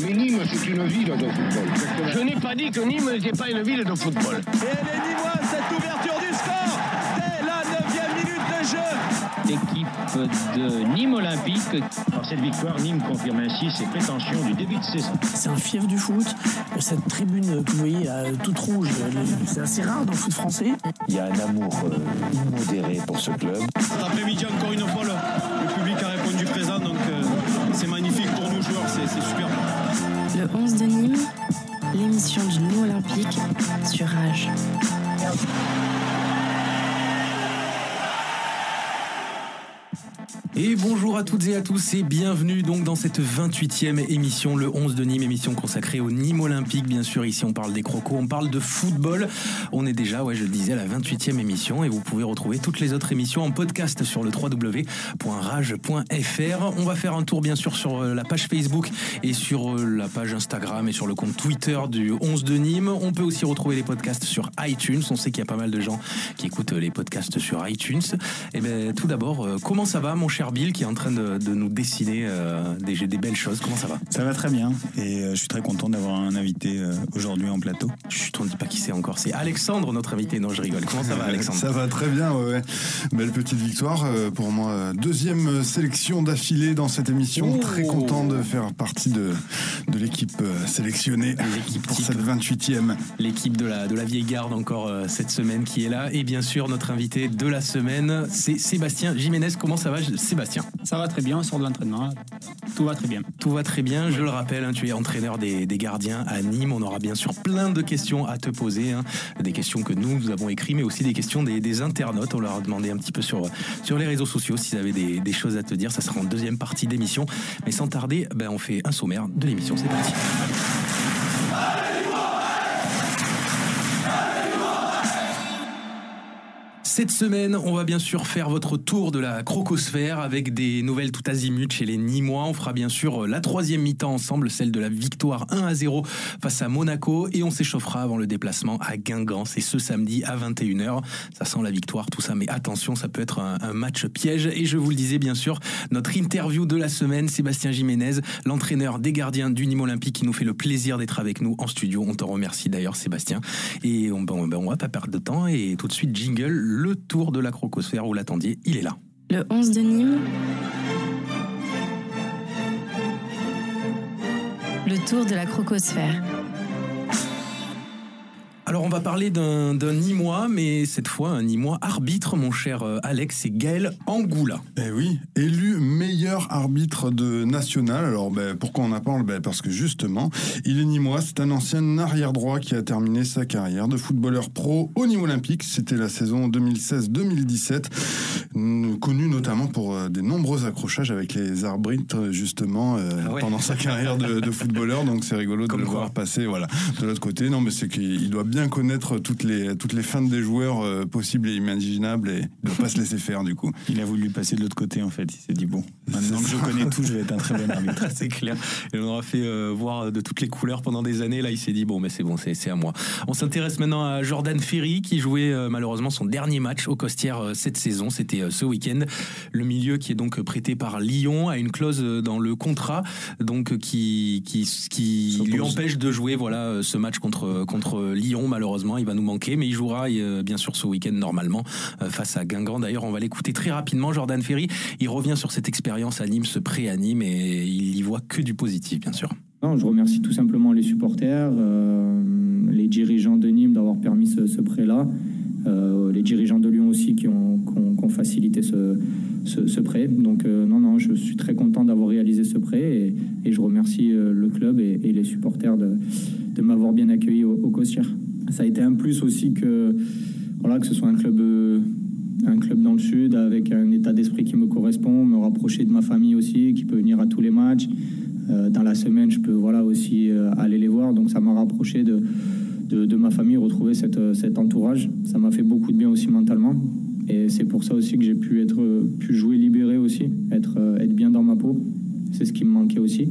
Mais Nîmes, c'est une ville de football. Je n'ai pas dit que Nîmes n'était pas une ville de football. Et elle est Nîmoise, cette ouverture du score dès la 9 minute de jeu. L'équipe de Nîmes Olympique. Par cette victoire, Nîmes confirme ainsi ses prétentions du début de saison. C'est un fief du foot. Cette tribune que vous voyez là, toute rouge, c'est assez rare dans le foot français. Il y a un amour euh, immodéré pour ce club. Cet après-midi, encore une fois, 11 de Nîmes, l'émission du Nîmes Olympique sur Rage. Et bonjour à toutes et à tous et bienvenue donc dans cette 28e émission, le 11 de Nîmes, émission consacrée au Nîmes Olympique. Bien sûr, ici on parle des crocos, on parle de football. On est déjà, ouais, je le disais, à la 28e émission et vous pouvez retrouver toutes les autres émissions en podcast sur le www.rage.fr. On va faire un tour bien sûr sur la page Facebook et sur la page Instagram et sur le compte Twitter du 11 de Nîmes. On peut aussi retrouver les podcasts sur iTunes. On sait qu'il y a pas mal de gens qui écoutent les podcasts sur iTunes. Et bien tout d'abord, comment ça va mon cher Bill qui est en train de, de nous dessiner euh, des, des, belles choses. Comment ça va? Ça va très bien et euh, je suis très content d'avoir un invité euh, aujourd'hui en plateau. Chut, on ne dit pas qui c'est encore. C'est Alexandre, notre invité. Non, je rigole. Comment ça va, Alexandre? Ça va très bien, ouais, ouais. Belle petite victoire pour moi. Deuxième sélection d'affilée dans cette émission. Oh très content de faire partie de, de l'équipe sélectionnée l'équipe pour cette 28e. L'équipe de la, de la vieille garde encore cette semaine qui est là. Et bien sûr, notre invité de la semaine, c'est Sébastien Jiménez. Comment ça va, Sébastien Ça va très bien, on sort de l'entraînement. Tout va très bien. Tout va très bien, je le rappelle, hein, tu es entraîneur des, des, gardiens à Nîmes. On aura bien sûr plein de questions à te poser. Hein. Des questions que nous, nous avons écrites, mais aussi des questions des, des, internautes. On leur a demandé un petit peu sur, sur les réseaux sociaux s'ils avaient des, des, choses à te dire. Ça sera en deuxième partie d'émission. Mais sans tarder, ben, on fait un sommaire de l'émission. C'est parti. Cette semaine, on va bien sûr faire votre tour de la crocosphère avec des nouvelles tout azimut chez les Nîmois. On fera bien sûr la troisième mi-temps ensemble, celle de la victoire 1 à 0 face à Monaco et on s'échauffera avant le déplacement à Guingamp. C'est ce samedi à 21h. Ça sent la victoire, tout ça, mais attention, ça peut être un, match piège. Et je vous le disais bien sûr, notre interview de la semaine, Sébastien Jiménez, l'entraîneur des gardiens du Nîmes Olympique qui nous fait le plaisir d'être avec nous en studio. On te remercie d'ailleurs, Sébastien. Et on, ben, on va pas perdre de temps et tout de suite, jingle le tour de la crocosphère, vous l'attendiez, il est là. Le 11 de Nîmes. Le tour de la crocosphère. Alors on va parler d'un Nîmois, mais cette fois un Nîmois arbitre, mon cher Alex, c'est Gaël Angoula. Eh oui, élu meilleur arbitre de national. Alors ben, pourquoi on en parle? Ben, Parce que justement, il est Nîmois, c'est un ancien arrière-droit qui a terminé sa carrière de footballeur pro au niveau olympique. C'était la saison 2016-2017, connu notamment pour euh, des nombreux accrochages avec les arbitres justement euh, ah ouais. pendant sa carrière de, de footballeur. Donc c'est rigolo Comme de le voir passer voilà, de l'autre côté. Non, mais c'est qu'il doit bien connaître toutes les, toutes les feintes des joueurs euh, possibles et imaginables et ne pas se laisser faire du coup. Il a voulu passer de l'autre côté en fait. Il s'est dit bon, maintenant que je connais tout, je vais être un très bon arbitre. c'est clair. Et on aura fait euh, voir de toutes les couleurs pendant des années. Là, il s'est dit bon, mais c'est bon, c'est à moi. On s'intéresse maintenant à Jordan Ferry qui jouait euh, malheureusement son dernier match au Costières cette saison. C'était ce week-end. Le milieu qui est donc prêté par Lyon a une clause dans le contrat donc qui qui, qui lui empêche de jouer voilà ce match contre contre Lyon malheureusement il va nous manquer mais il jouera euh, bien sûr ce week-end normalement euh, face à Guingamp. D'ailleurs on va l'écouter très rapidement Jordan Ferry. Il revient sur cette expérience à Nîmes ce prêt à Nîmes et il y voit que du positif bien sûr. Non, je remercie tout simplement les supporters euh, les dirigeants de Nîmes d'avoir permis ce, ce prêt là les dirigeants de Lyon aussi qui ont, facilité ce, prêt. Donc non non je suis très content d'avoir réalisé ce prêt et, et je remercie le club et, les supporters de, m'avoir bien accueilli au, au ça a été un plus aussi que, voilà, que ce soit un club, euh, un club dans le sud avec un état d'esprit qui me correspond, me rapprocher de ma famille aussi, qui peut venir à tous les matchs. Euh, dans la semaine, je peux voilà, aussi euh, aller les voir. Donc ça m'a rapproché de, de, ma famille, retrouver cette, cet entourage. Ça m'a fait beaucoup de bien aussi mentalement. Et c'est pour ça aussi que j'ai pu, être, pu jouer libéré aussi, être, être bien dans ma peau. C'est ce qui me manquait aussi.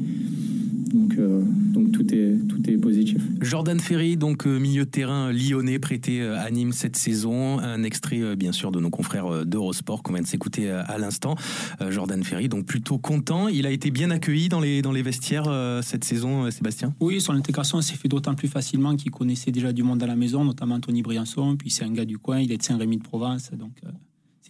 Donc, donc tout, est, tout est positif. Jordan Ferry, donc milieu de terrain lyonnais, prêté à Nîmes cette saison. Un extrait, bien sûr, de nos confrères d'Eurosport qu'on vient de s'écouter à l'instant. Jordan Ferry, donc plutôt content. Il a été bien accueilli dans les, dans les vestiaires cette saison, Sébastien? Oui, son intégration s'est fait d'autant plus facilement qu'il connaissait déjà du monde à la maison, notamment Anthony Briançon. Puis c'est un gars du coin, il est de Saint-Rémy de Provence. Donc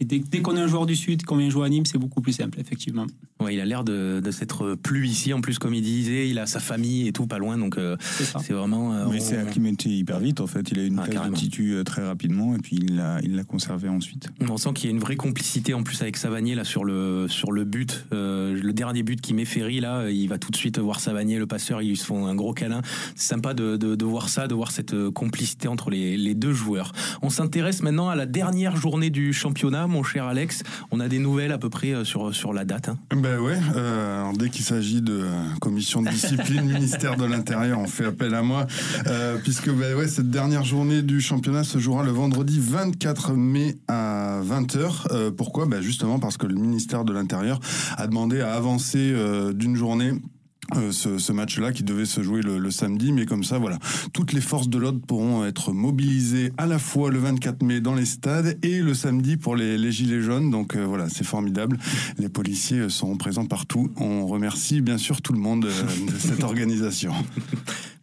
dès, qu'on est un joueur du Sud, qu'on vient jouer à Nîmes, c'est beaucoup plus simple, effectivement. Ouais, il a l'air de, s'être plu ici. En plus, comme il disait, il a sa famille et tout pas loin, donc euh, c'est vraiment. Euh, Mais c'est acclimaté hyper vite en fait. Il a une ah, attitude euh, très rapidement et puis il l'a il l'a conservé ensuite. On sent qu'il y a une vraie complicité en plus avec Savanier là sur le sur le but, le dernier but qui met Ferry là, il va tout de suite voir Savanier, le passeur, ils se font un gros câlin. C'est sympa de, de, voir ça, de voir cette complicité entre les, les deux joueurs. On s'intéresse maintenant à la dernière journée du championnat, mon cher Alex. On a des nouvelles à peu près sur sur la date. Hein. Ben ouais, euh, dès qu'il s'agit de commission de discipline, ministère de l'Intérieur, on fait appel à moi, euh, puisque ben ouais, cette dernière journée du championnat se jouera le vendredi 24 mai à 20h. Euh, pourquoi? Ben Justement parce que le ministère de l'Intérieur a demandé à avancer d'une journée euh, ce, match-là qui devait se jouer le, samedi, mais comme ça, voilà, toutes les forces de l'ordre pourront être mobilisées à la fois le 24 mai dans les stades et le samedi pour les, gilets jaunes. Donc euh, voilà, c'est formidable. Les policiers seront présents partout. On remercie bien sûr tout le monde euh, de cette organisation.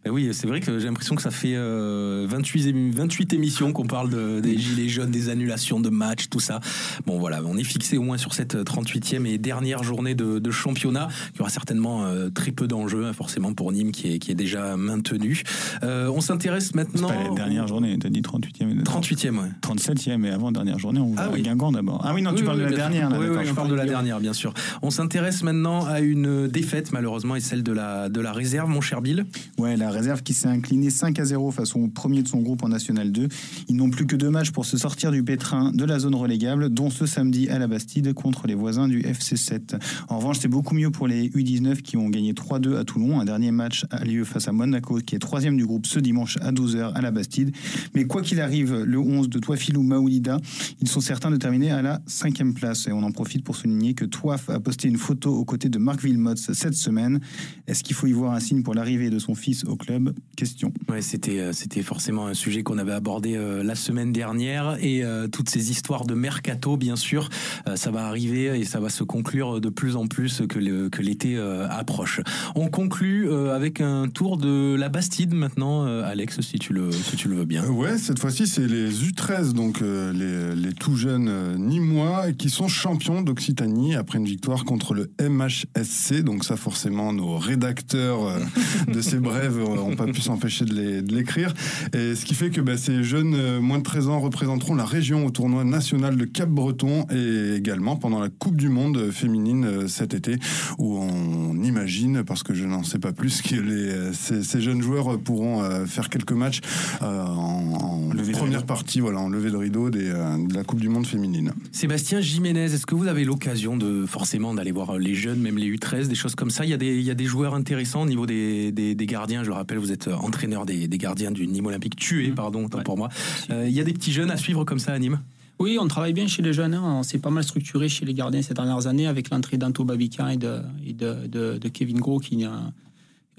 Ben oui, c'est vrai que j'ai l'impression que ça fait 28, 28 émissions qu'on parle des gilets jaunes, des annulations de matchs, tout ça. Bon voilà, on est fixé au moins sur cette 38e et dernière journée de, de championnat, qui aura certainement très peu d'enjeux, hein, forcément, pour Nîmes qui est, qui est déjà maintenu. Euh, on s'intéresse maintenant. C'est pas la dernière journée, tu as dit 38e. 38e, ouais. 37e, et avant dernière journée, on va ah, Guingamp d'abord. Ah oui, non, tu parles de la dernière. oui, oui, je parle de la dernière, bien sûr. On s'intéresse maintenant à une défaite, malheureusement, et celle de la, de la réserve, mon cher Bill. Ouais, la réserve qui s'est inclinée 5 à 0 face au premier de son groupe en National 2. Ils n'ont plus que deux matchs pour se sortir du pétrin de la zone relégable, dont ce samedi à la Bastide contre les voisins du FC7. En revanche, c'est beaucoup mieux pour les U19 qui ont gagné 3 3-2 à Toulon. Un dernier match a lieu face à Monaco, qui est troisième du groupe ce dimanche à 12h à la Bastide. Mais quoi qu'il arrive, le 11 de Toifilou Maoulida, ils sont certains de terminer à la cinquième place. Et on en profite pour souligner que Toif a posté une photo aux côtés de Marc Wilmots cette semaine. Est-ce qu'il faut y voir un signe pour l'arrivée de son fils au club Question. Ouais, c'était euh, c'était forcément un sujet qu'on avait abordé euh, la semaine dernière et euh, toutes ces histoires de mercato, bien sûr, ça va arriver et ça va se conclure de plus en plus que l'été approche. On conclut euh, avec un tour de la Bastide maintenant, euh, Alex, si tu le, si tu le veux bien. Ouais, cette fois-ci, c'est les U13, donc les, les, tout jeunes Nîmois, qui sont champions d'Occitanie après une victoire contre le MHSC. Donc ça, forcément, nos rédacteurs de ces brèves n'ont pas pu s'empêcher de l'écrire. Et ce qui fait que bah, ces jeunes moins de 13 ans représenteront la région au tournoi national de Cap-Breton et également pendant la Coupe du Monde féminine cet été, où on imagine, parce que je n'en sais pas plus, que les, ces, jeunes joueurs pourront euh, faire quelques matchs euh, en, première partie, voilà, en levée de rideau des, euh, de la Coupe du Monde féminine. Sébastien Jiménez, est-ce que vous avez l'occasion de forcément d'aller voir les jeunes, même les U13, des choses comme ça? Il y, a des, il y a des joueurs intéressants au niveau des, des, gardiens. Je le rappelle, vous êtes entraîneur des, gardiens du Nîmes Olympique, tué, mmh. pardon, tant pour moi. il y a des petits jeunes à suivre comme ça à Nîmes? Oui, on travaille bien chez les jeunes. Hein. On s'est pas mal structuré chez les gardiens ces dernières années avec l'entrée d'Anto Babica et de, et de, de, Kevin Gros qui,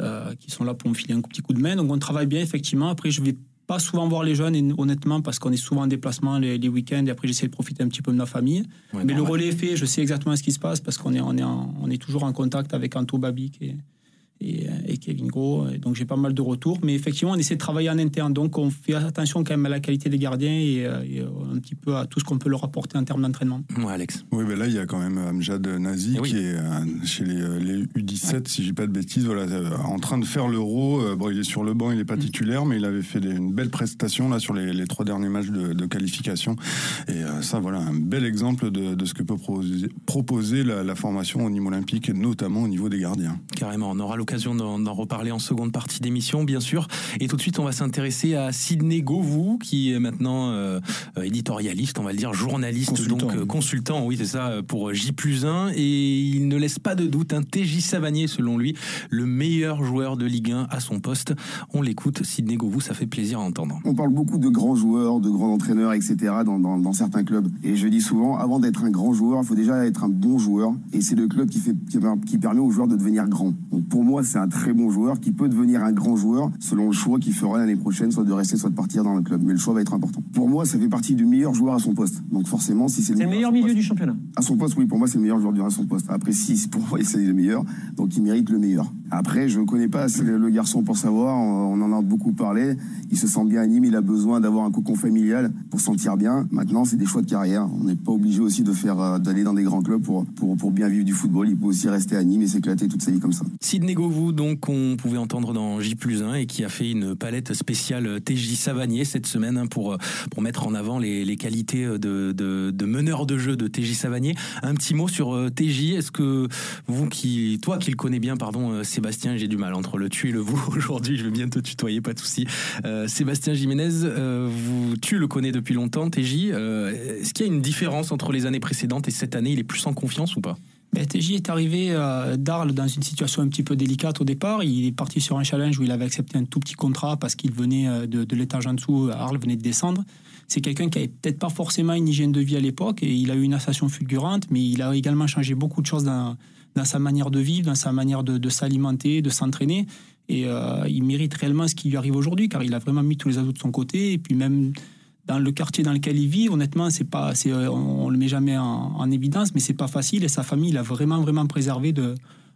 euh, qui sont là pour me filer un petit coup de main. Donc on travaille bien effectivement. Après, je vais pas souvent voir les jeunes, honnêtement, parce qu'on est souvent en déplacement les, week-ends et après j'essaie de profiter un petit peu de ma famille. Mais le relais est fait, je sais exactement ce qui se passe parce qu'on est, on est, on est toujours en contact avec Anto Babic et, et, Kevin Gros. donc j'ai pas mal de retours. Mais effectivement, on essaie de travailler en interne. Donc on fait attention quand même à la qualité des gardiens et, euh, euh, un petit peu à tout ce qu'on peut leur apporter en termes d'entraînement. Ouais, Alex. Oui, mais là, il y a quand même Amjad Nazi eh qui est euh, chez les, U17, si j'ai pas de bêtises, voilà, en train de faire l'euro. Bon, il est sur le banc, il n'est pas mm. titulaire, mais il avait fait une belle prestation là, sur les, trois derniers matchs de, qualification. Et ça, voilà, un bel exemple de, ce que peut proposer, la, la, formation au niveau olympique, notamment au niveau des gardiens. Carrément, on aura l'occasion l'occasion d'en reparler en seconde partie d'émission, bien sûr. Et tout de suite, on va s'intéresser à Sidney Govou, qui est maintenant euh, éditorialiste, on va le dire, journaliste, consultant. donc euh, consultant, oui, c'est ça, pour J 1. Et il ne laisse pas de doute un TJ Savanier, selon lui, le meilleur joueur de Ligue 1 à son poste. On l'écoute, Sidney Govou, ça fait plaisir à entendre. On parle beaucoup de grands joueurs, de grands entraîneurs, etc. Dans, dans, certains clubs. Et je dis souvent, avant d'être un grand joueur, il faut déjà être un bon joueur. Et c'est le club qui, fait, qui, qui permet aux joueurs de devenir grands. Donc pour moi, moi, c'est un très bon joueur qui peut devenir un grand joueur selon le choix qu'il fera l'année prochaine, soit de rester, soit de partir dans le club. Mais le choix va être important. Pour moi, ça fait partie du meilleur joueur à son poste. Donc forcément, si c'est le, meilleur milieu du championnat. À son poste, oui, pour moi, c'est le meilleur joueur à son poste. Après, si pour moi, c'est le meilleur, donc il mérite le meilleur. Après, je ne connais pas le garçon pour savoir. On en a beaucoup parlé. Il se sent bien à Nîmes. Il a besoin d'avoir un cocon familial pour sentir bien. Maintenant, c'est des choix de carrière. On n'est pas obligé aussi de faire euh, d'aller dans des grands clubs pour, pour, pour bien vivre du football. Il peut aussi rester à Nîmes et s'éclater toute sa vie comme ça. Sidney Govou, donc, on pouvait entendre dans J 1 et qui a fait une palette spéciale TJ Savanier cette semaine hein, pour, pour mettre en avant les, les qualités de, de, de, meneur de jeu de TJ Savanier. Un petit mot sur euh, TJ. Est-ce que vous, qui, toi qui le connais bien, pardon, euh, Sébastien, j'ai du mal entre le tu et le vous aujourd'hui. Je vais bien te tutoyer, pas de souci. Euh, Sébastien Jiménez, vous, tu le connais depuis longtemps, TJ. Est-ce qu'il y a une différence entre les années précédentes et cette année Il est plus en confiance ou pas? Ben, TJ est arrivé à d'Arles dans une situation un petit peu délicate au départ. Il est parti sur un challenge où il avait accepté un tout petit contrat parce qu'il venait de, de l'étage en dessous. Arles venait de descendre. C'est quelqu'un qui avait peut-être pas forcément une hygiène de vie à l'époque et il a eu une ascension fulgurante, mais il a également changé beaucoup de choses dans, dans sa manière de vivre, dans sa manière de, s'alimenter, de s'entraîner. Et euh, il mérite réellement ce qui lui arrive aujourd'hui, car il a vraiment mis tous les atouts de son côté. Et puis même dans le quartier dans lequel il vit, honnêtement, c'est pas, c'est, on, ne le met jamais en, évidence, mais c'est pas facile. Et sa famille, il a vraiment, vraiment préservé de,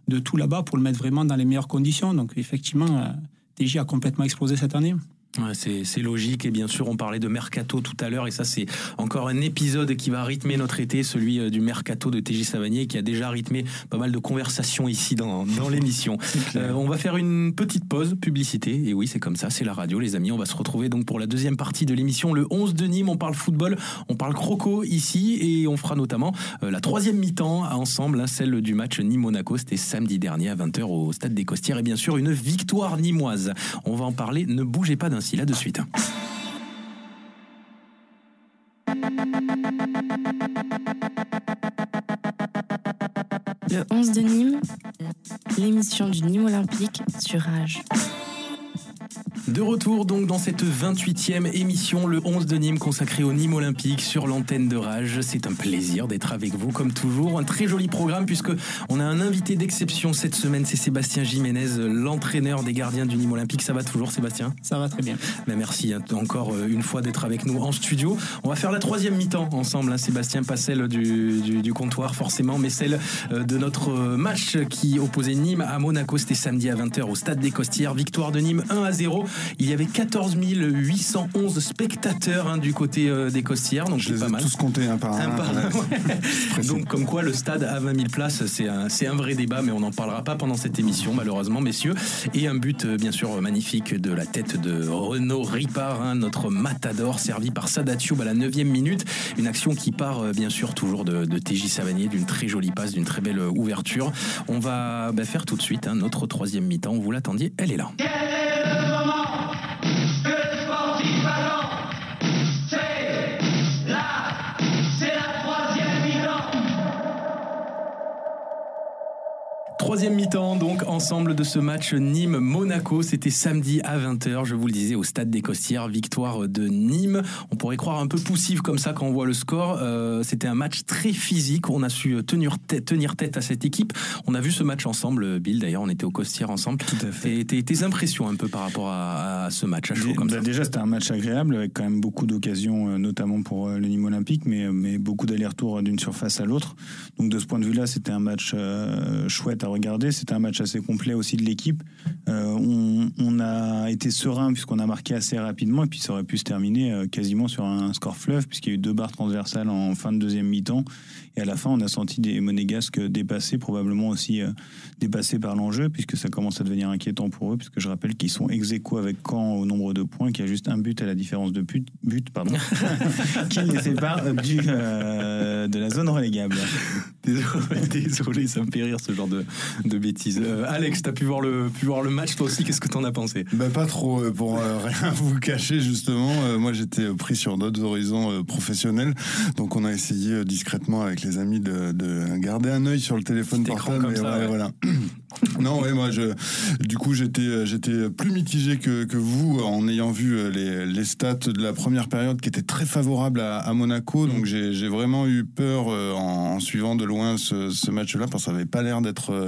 de tout là-bas pour le mettre vraiment dans les meilleures conditions. Donc effectivement, euh, TJ a complètement explosé cette année. Ouais, c'est logique et bien sûr on parlait de mercato tout à l'heure et ça c'est encore un épisode qui va rythmer notre été, celui euh, du mercato de TJ Savanier qui a déjà rythmé pas mal de conversations ici dans, dans l'émission. Euh, on va faire une petite pause publicité et oui c'est comme ça, c'est la radio les amis. On va se retrouver donc pour la deuxième partie de l'émission le 11 de Nîmes. On parle football, on parle croco ici et on fera notamment euh, la troisième mi-temps ensemble, hein, celle du match Nîmes-Monaco. C'était samedi dernier à 20h au stade des Costières et bien sûr une victoire nîmoise. On va en parler, ne bougez pas d'un suite. Le 11 de Nîmes, l'émission du Nîmes Olympique sur Rage. De retour donc dans cette 28e émission, le 11 de Nîmes consacré au Nîmes Olympique sur l'antenne de Rage. C'est un plaisir d'être avec vous comme toujours. Un très joli programme puisque on a un invité d'exception cette semaine, c'est Sébastien Jiménez, l'entraîneur des gardiens du Nîmes Olympique. Ça va toujours Sébastien? Ça va très bien. Ben merci hein, encore euh, une fois d'être avec nous en studio. On va faire la troisième mi-temps ensemble, hein, Sébastien, pas celle du, du, comptoir forcément, mais celle euh, de notre euh, match qui opposait Nîmes à Monaco. C'était samedi à 20h au stade des Costières. Victoire de Nîmes 1 à 0. Il y avait 14 811 spectateurs hein, du côté euh, des Costières. Donc je les pas ai mal. tous comptés un par un. donc comme quoi le stade à 20 000 places, c'est un, un, vrai débat, mais on n'en parlera pas pendant cette émission malheureusement, messieurs. Et un but euh, bien sûr magnifique de la tête de Renaud Ripard, hein, notre matador, servi par Sadatioub à la 9 minute. Une action qui part euh, bien sûr toujours de, de TJ Savanier, d'une très jolie passe, d'une très belle ouverture. On va bah, faire tout de suite hein, notre troisième mi-temps. Vous l'attendiez, elle est là. Troisième mi-temps, donc, ensemble de ce match Nîmes-Monaco. C'était samedi à 20h, je vous le disais, au stade des Costières. Victoire de Nîmes. On pourrait croire un peu poussive comme ça quand on voit le score. Euh, c'était un match très physique. On a su tenir tête, tenir tête à cette équipe. On a vu ce match ensemble, Bill. D'ailleurs, on était au Costières ensemble. Tout à fait. Tes, tes, impressions un peu par rapport à, ce match à chaud comme bah, ça Déjà, c'était un match agréable avec quand même beaucoup d'occasions, euh, notamment pour euh, le Nîmes Olympique, mais, mais beaucoup d'allers-retours d'une surface à l'autre. Donc, de ce point de vue-là, c'était un match chouette à regardé. C'était un match assez complet aussi de l'équipe. Euh, on, a été serein puisqu'on a marqué assez rapidement et puis ça aurait pu se terminer euh, quasiment sur un score fleuve puisqu'il y a eu deux barres transversales en fin de deuxième mi-temps. Et à la fin, on a senti des monégasques dépassés, probablement aussi euh, dépassés par l'enjeu puisque ça commence à devenir inquiétant pour eux puisque je rappelle qu'ils sont ex aequo avec Caen au nombre de points, qu'il y a juste un but à la différence de but, but pardon, qui les sépare du, de la zone relégable. Désolé, ça me fait rire ce genre de, de bêtises. Euh, Alex, t'as pu voir le pu voir le match toi aussi. Qu'est-ce que t'en as pensé? Ben, pas trop. Euh, pour euh, rien vous cacher justement, moi j'étais pris sur d'autres horizons professionnels, donc on a essayé discrètement avec les amis de, de, garder un œil sur le téléphone portable. Comme ça, voilà. non, ouais, moi, je, du coup, j'étais, j'étais plus mitigé que, que vous en ayant vu les, les stats de la première période qui étaient très favorables à, à Monaco. Donc, j'ai, j'ai vraiment eu peur euh, en, en suivant de loin ce, ce match-là parce que ça n'avait pas l'air d'être, euh,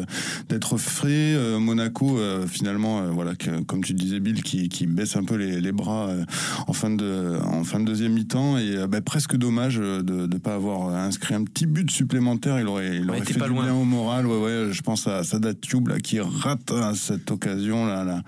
d'être frais. Euh, Monaco, euh, finalement, euh, voilà, que, comme tu disais, Bill, qui, qui baisse un peu les, les bras euh, en fin de, en fin de deuxième mi-temps et euh, bah, presque dommage euh, de ne pas avoir inscrit un petit but supplémentaire. Il aurait, il aurait fait pas du loin. bien au moral. Ouais, ouais, je pense à Sadat Tube là, qui rate hein, cette occasion là, là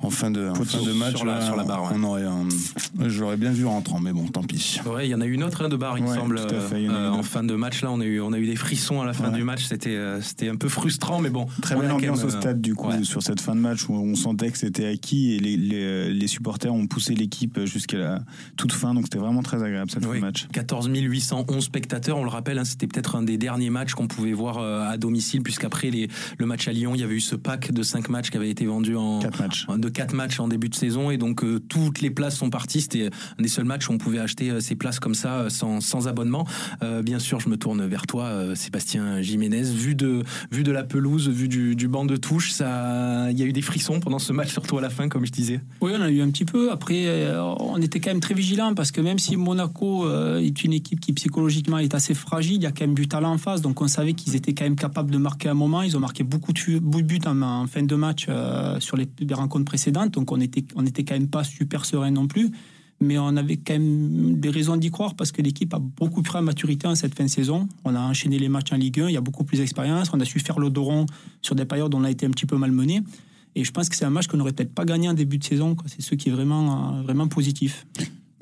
en fin de, en fin de match. sur la- là, sur la barre, ouais. on aurait, euh, j'aurais bien vu rentrant, mais bon, tant pis. Ouais, il y en a eu une autre hein, de barre, il me Ouais, semble. à fait, en euh, fin de match, là, on a eu, on a eu des frissons à la fin Ouais. du match. C'était, euh, c'était un peu frustrant, mais bon. Très quand ambiance au stade du coup ouais. sur cette fin de match où on sentait que c'était acquis et les, les, les supporters ont poussé l'équipe jusqu'à la toute fin donc c'était vraiment très agréable cette fin Oui, de match. 14 811 spectateurs, on le rappelle, hein, c'était peut-être un des derniers matchs qu'on pouvait voir euh, à domicile, puisqu'après les, le match à Lyon, il y avait eu ce pack de 5 matchs qui avait été vendu en, en- de 4 matchs en début de saison, et donc euh, toutes les places sont parties. C'était un des seuls matchs où on pouvait acheter euh, ces places comme ça, euh, sans, sans abonnement. Euh, bien sûr, je me tourne vers toi, euh, Sébastien Jiménez. Vu de, vu de la pelouse, vu du, banc de touche, il y a eu des frissons pendant ce match, surtout à la fin, comme je disais. Oui, on a eu un petit peu. Après, euh, on était quand même très vigilants parce que même si Monaco euh, est une équipe qui psychologiquement est assez fragile, il y a quand même du talent en face. Donc on savait qu'ils étaient quand même capables de marquer un moment. Ils ont marqué beaucoup de buts en, en fin de match euh, sur les, les rencontres précédentes. Donc on était, on était quand même pas super serein non plus. Mais on avait quand même des raisons d'y croire parce que l'équipe a beaucoup pris en maturité en cette fin de saison. On a enchaîné les matchs en Ligue 1, il y a beaucoup plus d'expérience. On a su faire rond sur des périodes où on a été un petit peu malmené. Et je pense que c'est un match qu'on n'aurait peut-être pas gagné en début de saison. C'est ce qui est vraiment, euh, vraiment positif.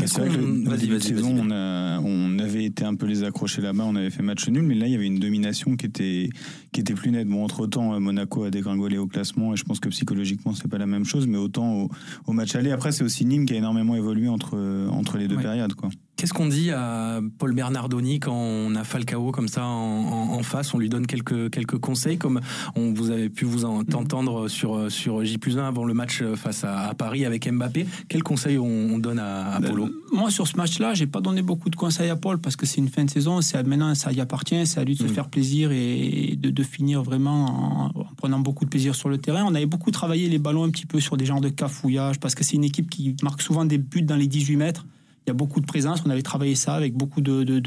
C'est vrai que le- qu'on- le début de saison, on, a- on avait été un peu les accrochés là-bas, on avait fait match nul, mais là il y avait une domination qui était, qui était plus nette. Bon, entre temps, Monaco a dégringolé au classement et je pense que psychologiquement c'est pas la même chose, mais autant au, au match aller. Après, c'est aussi Nîmes qui a énormément évolué entre, entre les deux Ouais. périodes. Quoi. Qu'est-ce qu'on dit à Paul Bernardoni quand on a Falcao comme ça en, en- en face? On lui donne quelques, quelques conseils, comme on, vous avez pu vous en entendre sur, sur J 1 avant le match face à, à Paris avec Mbappé. Quels conseils on, on donne à, à Polo Euh, Moi, sur ce match-là, j'ai pas donné beaucoup de conseils à Paul parce que c'est une fin de saison. C'est maintenant, ça y appartient. C'est à lui de se Mm. faire plaisir et de, de finir vraiment en, en prenant beaucoup de plaisir sur le terrain. On avait beaucoup travaillé les ballons un petit peu sur des genres de cafouillage parce que c'est une équipe qui marque souvent des buts dans les 18 mètres. Il y a beaucoup de présence. On avait travaillé ça avec beaucoup de, de,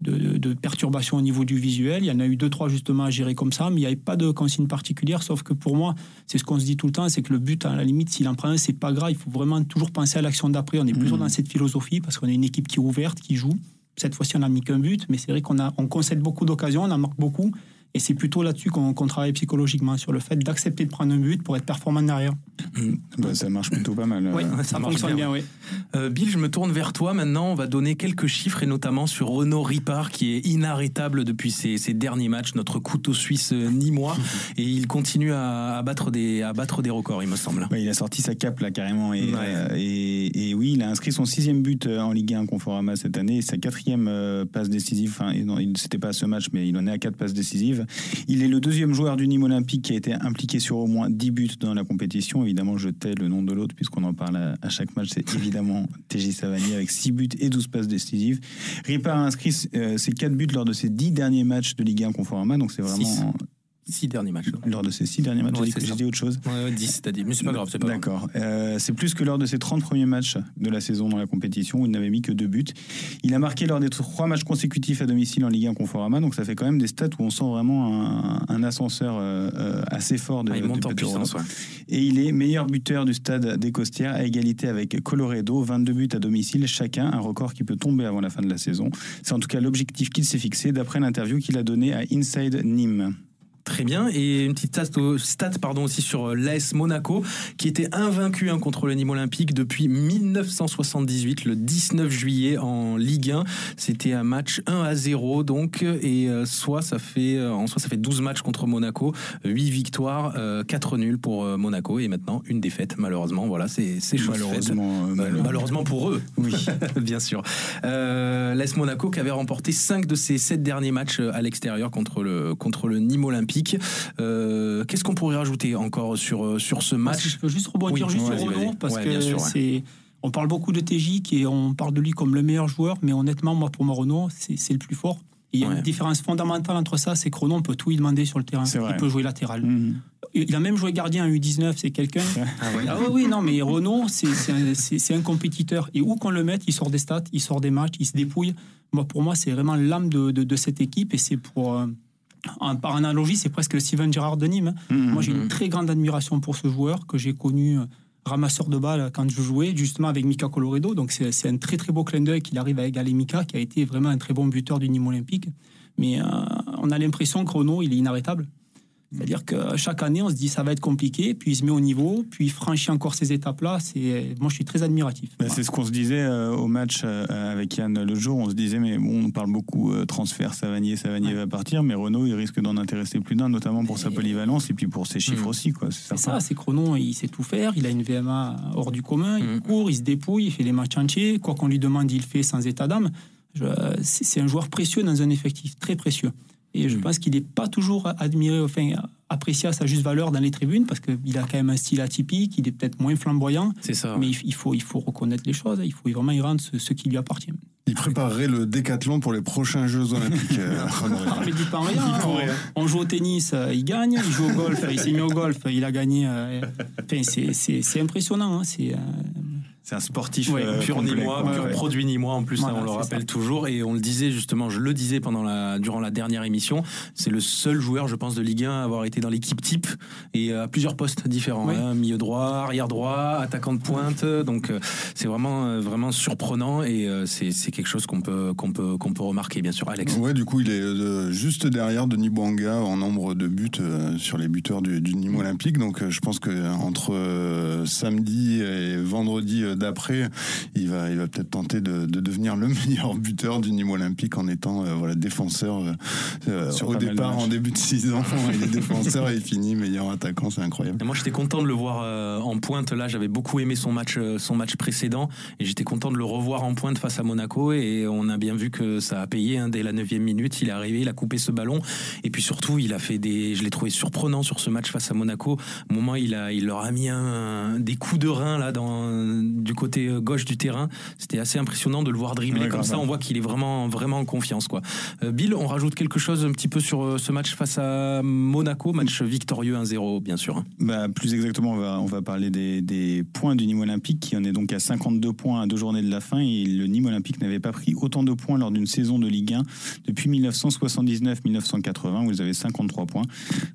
de perturbations au niveau du visuel. Il y en a eu deux, trois justement à gérer comme ça, mais il n'y avait pas de consigne particulière, sauf que pour moi, c'est ce qu'on se dit tout le temps, c'est que le but, à la limite, s'il en prend un, c'est pas grave, il faut vraiment toujours penser à l'action d'après. On est plutôt dans cette philosophie, parce qu'on est une équipe qui est ouverte, qui joue. Cette fois-ci, on n'a mis qu'un but, mais c'est vrai qu'on a, on concède beaucoup d'occasions, on en marque beaucoup, et c'est plutôt là-dessus qu'on travaille psychologiquement, sur le fait d'accepter de prendre un but pour être performant derrière. Bah, ça marche plutôt pas mal. Oui, Euh, ça marche fonctionne bien, bien, oui. Euh, Bill, je me tourne vers toi maintenant. On va donner quelques chiffres et notamment sur Renaud Ripard qui est inarrêtable depuis ses, ses derniers matchs, notre couteau suisse euh, nîmois. et il continue à, à battre des, à battre des records, il me semble. Ouais, il a sorti sa cape là carrément et, Ouais. euh, et, et oui il a inscrit son sixième but en Ligue 1 Conforama cette année et sa quatrième euh, passe décisive enfin non, c'était pas à ce match mais il en est à quatre passes décisives il est le deuxième joueur du Nîmes Olympique qui a été impliqué sur au moins 10 buts dans la compétition. Évidemment je tais le nom de l'autre puisqu'on en parle à, à chaque match. C'est évidemment TJ Savani avec 6 buts et 12 passes décisives. Ripard a inscrit euh, ses 4 buts lors de ses 10 derniers matchs de Ligue 1 Conforama donc c'est vraiment Six. Six derniers matchs. lors de ces 6 derniers matchs Ouais, j'ai dit- autre chose Ouais, ouais, 10, t'as dit. Mais c'est pas grave, c'est pas grave. D'accord. Euh, c'est plus que lors de ses 30 premiers matchs de la saison dans la compétition où il n'avait mis que deux buts. Il a marqué lors des trois matchs consécutifs à domicile en Ligue 1 Conforama, donc ça fait quand même des stats où on sent vraiment un, un ascenseur euh, assez fort de, Ah, il monte en puissance. Et il est meilleur buteur du stade des Costières à égalité avec Coloredo, 22 buts à domicile chacun, un record qui peut tomber avant la fin de la saison. C'est en tout cas l'objectif qu'il s'est fixé d'après l'interview qu'il a donnée à Inside Nîmes. Très bien. Et une petite stat, pardon, aussi sur euh, l'AS Monaco, qui était invaincu hein, contre le Nîmes Olympique depuis 1978, le 19 juillet en Ligue 1. C'était un match 1 à 0, donc, et euh, soit ça fait, euh, en soi, ça fait 12 matchs contre Monaco, 8 victoires, euh, 4 nuls pour Monaco, et maintenant une défaite, malheureusement. Voilà, c'est chose. Malheureusement, Mal- malheureusement. Malheureusement pour eux, oui, bien sûr. Euh, L'AS Monaco qui avait remporté 5 de ses 7 derniers matchs à l'extérieur contre le, contre le Nîmes Olympique. Euh, Qu'est-ce qu'on pourrait rajouter encore sur, euh, sur ce si match je peux juste rebondir Oui, juste sur. Renaud, parce Ouais, que sûr, ouais. c'est. On parle beaucoup de TJ qui est- on parle de lui comme le meilleur joueur, mais honnêtement, moi, pour moi, Renaud, c'est c'est le plus fort. Et il y a Ouais. une différence fondamentale entre ça, c'est que Renaud, on peut tout lui demander sur le terrain. Il peut jouer latéral. Mhm. il a même joué gardien en U19, c'est quelqu'un. Ah, ah oui, oui, non, mais Renault, c'est un, un, compétiteur. Et où qu'on le mette, il sort des stats, il sort des matchs, il se dépouille. Moi, pour moi, c'est vraiment l'âme de, de, cette équipe et c'est pour. Euh, par analogie, c'est presque le Steven Gerrard de Nîmes. Hein. Mmh, moi, j'ai une mmh. très grande admiration pour ce joueur que j'ai connu euh, ramasseur de balles quand je jouais, justement avec Mika Coloredo. Donc, c'est un très, très beau clin d'œil qu'il arrive à égaler Mika, qui a été vraiment un très bon buteur du Nîmes olympique. Mais euh, on a l'impression que Renault, il est inarrêtable. C'est-à-dire que chaque année, on se dit ça va être compliqué, puis il se met au niveau, puis il franchit encore ces étapes-là. C'est moi, je suis très admiratif. C'est ce qu'on se disait euh, au match euh, avec Yann le jour. On se disait mais bon, on parle beaucoup euh, transfert, Savanier, Savanier va partir, mais Renault, il risque d'en intéresser plus d'un, notamment pour sa polyvalence et puis pour ses chiffres hmm. aussi, quoi. C'est ça, c'est que Renault, il sait tout faire. Il a une VMA hors du commun. Il hmm. court, il se dépouille, il fait les matchs entiers. Quoi qu'on lui demande, il fait sans état d'âme. C'est un joueur précieux dans un effectif très précieux. Et je hmm. pense qu'il n'est pas toujours admiré, enfin, apprécié à sa juste valeur dans les tribunes parce qu'il a quand même un style atypique, il est peut-être moins flamboyant. C'est ça. Mais il faut, il faut reconnaître les choses, il faut vraiment y rendre ce, qui lui appartient. Il préparerait le décathlon pour les prochains Jeux Olympiques. Euh, mais dis pas rien. On, joue au tennis, euh, il gagne. Il joue au golf, il s'est mis au golf, il a gagné. Euh, enfin, c'est impressionnant. Hein, c'est c'est un sportif euh, pur nîmois, pur produit nîmois en plus, on le rappelle toujours. Et on le disait justement, je le disais pendant la, durant la dernière émission, c'est le seul joueur, je pense, de Ligue 1 à avoir été dans l'équipe type et à plusieurs postes différents. Hein. milieu droit, arrière droit, attaquant de pointe. Donc euh, c'est vraiment, euh, vraiment surprenant et c'est quelque chose qu'on peut, qu'on peut, qu'on peut remarquer, bien sûr, Alex. Ouais, du coup, il est juste derrière Denis Bouanga en nombre de buts sur les buteurs du, du Nîmes Olympique. Donc je pense que entre samedi et vendredi d'après, il va, il va peut-être tenter de, devenir le meilleur buteur du Nîmes olympique en étant euh, voilà, défenseur euh, euh, au départ, en début de saison. il est défenseur et il finit meilleur attaquant, c'est incroyable. moi, j'étais content de le voir en pointe. Là, j'avais beaucoup aimé son match, son match précédent et j'étais content de le revoir en pointe face à Monaco. Et on a bien vu que ça a payé hein, dès la 9 minute. Il est arrivé, il a coupé ce ballon. Et puis surtout, il a fait des. Je l'ai trouvé surprenant sur ce match face à Monaco. Au moment, il, a, il leur a mis un, des coups de rein là, dans, du côté euh, gauche du terrain. C'était assez impressionnant de le voir dribbler comme ça. On voit qu'il est vraiment, vraiment en confiance. Quoi. Euh, Bill, on rajoute quelque chose un petit peu sur euh, ce match face à Monaco, match victorieux 1-0, bien sûr. Hein. Bah, plus exactement, on va, on va parler des, des points du Nîmes Olympique qui en est donc à 52 points à deux journées de la fin. Et le Nîmes Olympique n'avait pas pris autant de points lors d'une saison de Ligue 1 depuis 1979-1980 où ils avaient 53 points,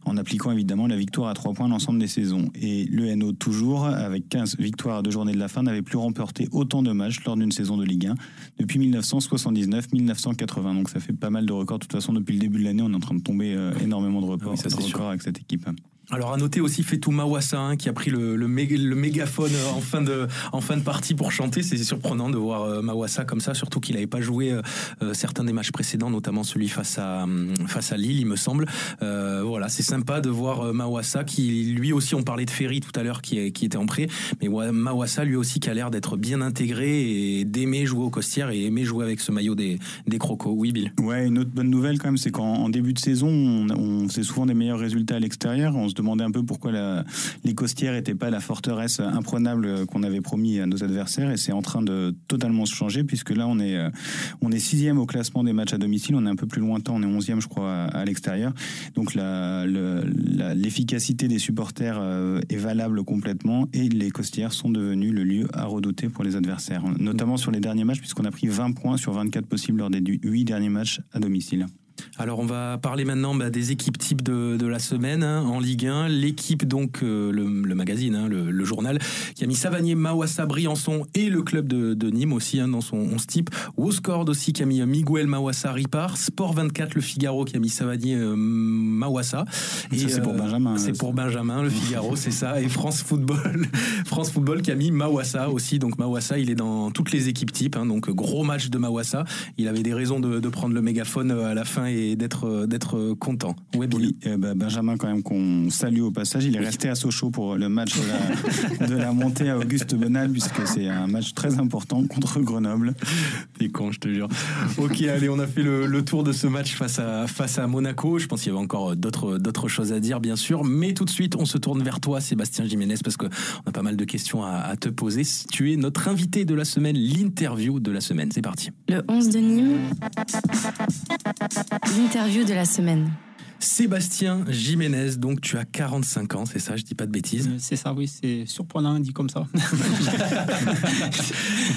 en appliquant évidemment la victoire à 3 points l'ensemble des saisons. Et le NO, toujours, avec 15 victoires à deux journées de la fin, n'avait plus remporté autant de matchs lors d'une saison de Ligue 1 depuis 1979-1980. Donc ça fait pas mal de records. De toute façon, depuis le début de l'année, on est en train de tomber euh, énormément de records, ça, records avec cette équipe. Alors à noter aussi Fetou Mawassa hein, qui a pris le, le, mégaphone euh, en fin de en fin de partie pour chanter. C'est surprenant de voir euh, Mawassa comme ça, surtout qu'il n'avait pas joué euh, certains des matchs précédents, notamment celui face à hum, face à Lille, il me semble. voilà, c'est sympa de voir Mawassa qui lui aussi on parlait de Ferry tout à l'heure qui, qui était en prêt, mais Mawassa lui aussi qui a l'air d'être bien intégré et d'aimer jouer au Costières et aimer jouer avec ce maillot des des Crocos. Oui, Bill. Ouais, une autre bonne nouvelle quand même, c'est qu'en début de saison, on, on faisait souvent des meilleurs résultats à l'extérieur. Demandait un peu pourquoi la, les Costières n'étaient pas la forteresse imprenable qu'on avait promis à nos adversaires et c'est en train de totalement se changer puisque là on est euh, on est sixième au classement des matchs à domicile, on est un peu plus lointain, on est onzième je crois à, l'extérieur. Donc l'efficacité des supporters euh, est valable complètement et les Costières sont devenus le lieu à redouter pour les adversaires, notamment sur les derniers matchs puisqu'on a pris 20 points sur 24 possibles lors des 8 derniers matchs à domicile. Alors on va parler maintenant bah, des équipes types de, la semaine hein, en Ligue 1. L'équipe donc euh, le, magazine, hein, le, journal qui a mis Savanier, Mawassa, Briançon et le club de, Nîmes aussi hein, dans son 11 type. Woscord aussi qui a mis Miguel Mawassa Ripar. Sport 24 le Figaro qui a mis Savanier euh, Mawassa. Et c'est pour euh, Benjamin. C'est pour Benjamin le Figaro, c'est ça. Et France Football, France Football qui a mis Mawassa aussi. Donc Mawassa il est dans toutes les équipes types. donc gros match de Mawassa. Il avait des raisons de, de prendre le mégaphone à la fin et d'être euh, d'être euh, content. Oui, eh ben, Benjamin quand même qu'on salue au passage, il est resté à Sochaux pour le match de la, montée à Auguste Bonal puisque c'est un match très important contre Grenoble. T'es con, je te jure. ok, allez, on a fait le, tour de ce match face à face à Monaco. Je pense qu'il y avait encore d'autres d'autres choses à dire, bien sûr, mais tout de suite, on se tourne vers toi, Sébastien Jiménez, parce que on a pas mal de questions à, à te poser. Tu es notre invité de la semaine, l'interview de la semaine. C'est parti. Le 11 de Nîmes L'interview de la semaine. Sébastien Jiménez, donc tu as 45 ans, c'est ça, je dis pas de bêtises. Euh, C'est ça, oui, c'est surprenant dit comme ça.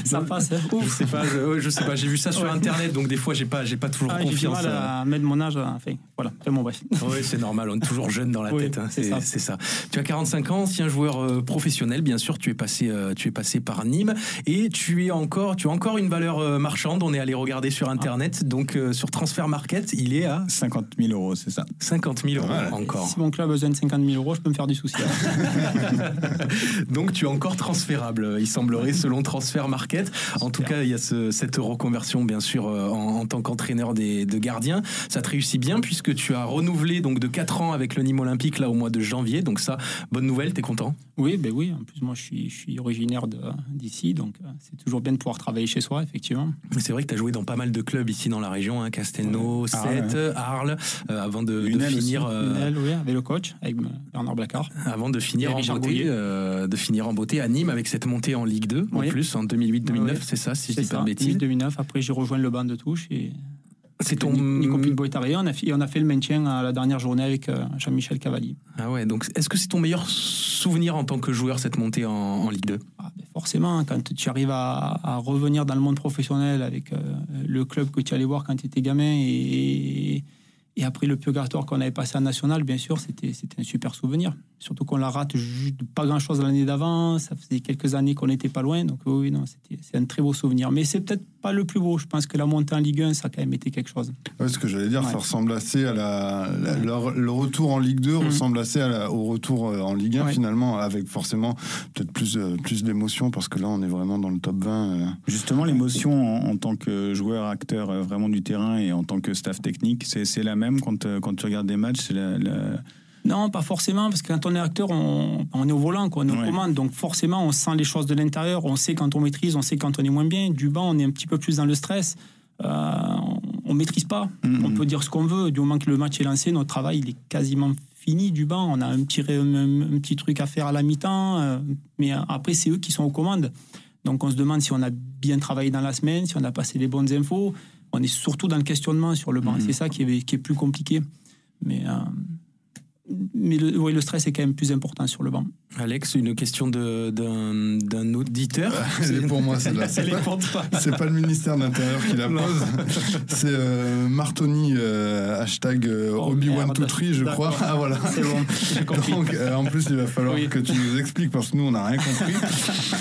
ça passe. hein. Je Ouf. sais pas, je, ouais, je sais pas, j'ai vu ça sur Ouais. internet, donc des fois j'ai pas, j'ai pas toujours Ah, J'ai du confiance. mal à mettre mon âge. Enfin, voilà. Enfin, bon, bref. Oui, c'est normal, on est toujours jeune dans la Oui, tête, hein, c'est c'est ça. c'est ça. Tu as 45 ans, ancien joueur euh, professionnel, bien sûr, tu es passé, euh, tu es passé par Nîmes et tu es encore, tu as encore une valeur euh, marchande. On est allé regarder sur internet, donc euh, sur Transfer Market, il est à 50 000 euros, c'est ça. 50 000 euros encore. Si mon club a besoin de 50 000 euros, je peux me faire du souci. Donc tu es encore transférable, il semblerait, selon Transfer Market. En tout cas, il y a ce- cette reconversion, bien sûr, euh, en, en tant qu'entraîneur de gardiens. Ça te réussit bien puisque tu as renouvelé donc de 4 ans avec le Nîmes Olympique là au mois de janvier. Donc ça, bonne nouvelle, t'es content? Oui, ben oui. En plus, moi, je suis, je suis originaire d'ici, donc euh, c'est toujours bien de pouvoir travailler chez soi, effectivement. Mais C'est vrai que tu as joué dans pas mal de clubs ici dans la région, hein, Castelnau, Arles, Sète, Arles, euh, avant de, de Lunel finir, aussi. euh, oui, avec le coach, avec Bernard Blacard. avant de finir en beauté, euh, de finir en beauté à Nîmes avec cette montée en Ligue 2 en plus en 2008-2009, Ouais, ouais. c'est ça, si je C'est dis pas ça, de bêtises. 2009. Après, j'ai rejoint le banc de touche et. C'est ton- Nico Pitbull est arrivé. On a, fait, et on a fait le maintien à la dernière journée avec euh, Jean-Michel Cavalli. Ah ouais, donc est-ce que c'est ton meilleur souvenir en tant que joueur cette montée en, en Ligue 2 Forcément, quand tu arrives à, à revenir dans le monde professionnel avec euh, le club que tu allais voir quand tu étais gamin et, et après le purgatoire qu'on avait passé en national, bien sûr, c'était un super souvenir. Surtout qu'on la rate pas grand-chose l'année d'avant. Ça faisait quelques années qu'on n'était pas loin. Donc oui, non, c'est un très beau souvenir. Mais c'est peut-être pas le plus beau. Je pense que la montée en Ligue 1, ça a quand même été quelque chose. Ouais, ce que j'allais dire, ça ressemble assez à la, la- le, le retour en Ligue 2 Mm. ressemble assez à la- au retour euh, en Ligue 1 finalement, avec forcément peut-être plus euh, plus d'émotion parce que là on est vraiment dans le top 20. euh. Justement, l'émotion en, en tant que joueur, acteur vraiment du terrain et en tant que staff technique, c'est c'est la même quand, quand tu regardes des matchs c'est la, la- Non, pas forcément, parce que quand on est acteur, on, on est au volant, quoi, on est aux commandes. Donc forcément, on sent les choses de l'intérieur, on sait quand on maîtrise, on sait quand on est moins bien. Du banc, on est un petit peu plus dans le stress. Euh, on ne maîtrise pas. On peut dire ce qu'on veut. Du moment que le match est lancé, notre travail il est quasiment fini du banc. On a un petit, un, un petit truc à faire à la mi-temps, euh, mais après, c'est eux qui sont aux commandes. Donc on se demande si on a bien travaillé dans la semaine, si on a passé les bonnes infos. On est surtout dans le questionnement sur le banc. C'est ça qui est, qui est plus compliqué. Mais, euh, mais le, oui, le stress est quand même plus important sur le banc. Alex, une question d'un auditeur. Elle est pour moi celle-là. C'est pas, le ministère de l'Intérieur qui la pose. C'est euh, Martoni, euh, hashtag euh, Obi-Wan merde. Toutri, je crois. Ah voilà. C'est bon. Donc, euh, en plus, il va falloir que tu nous expliques parce que nous, on n'a rien compris.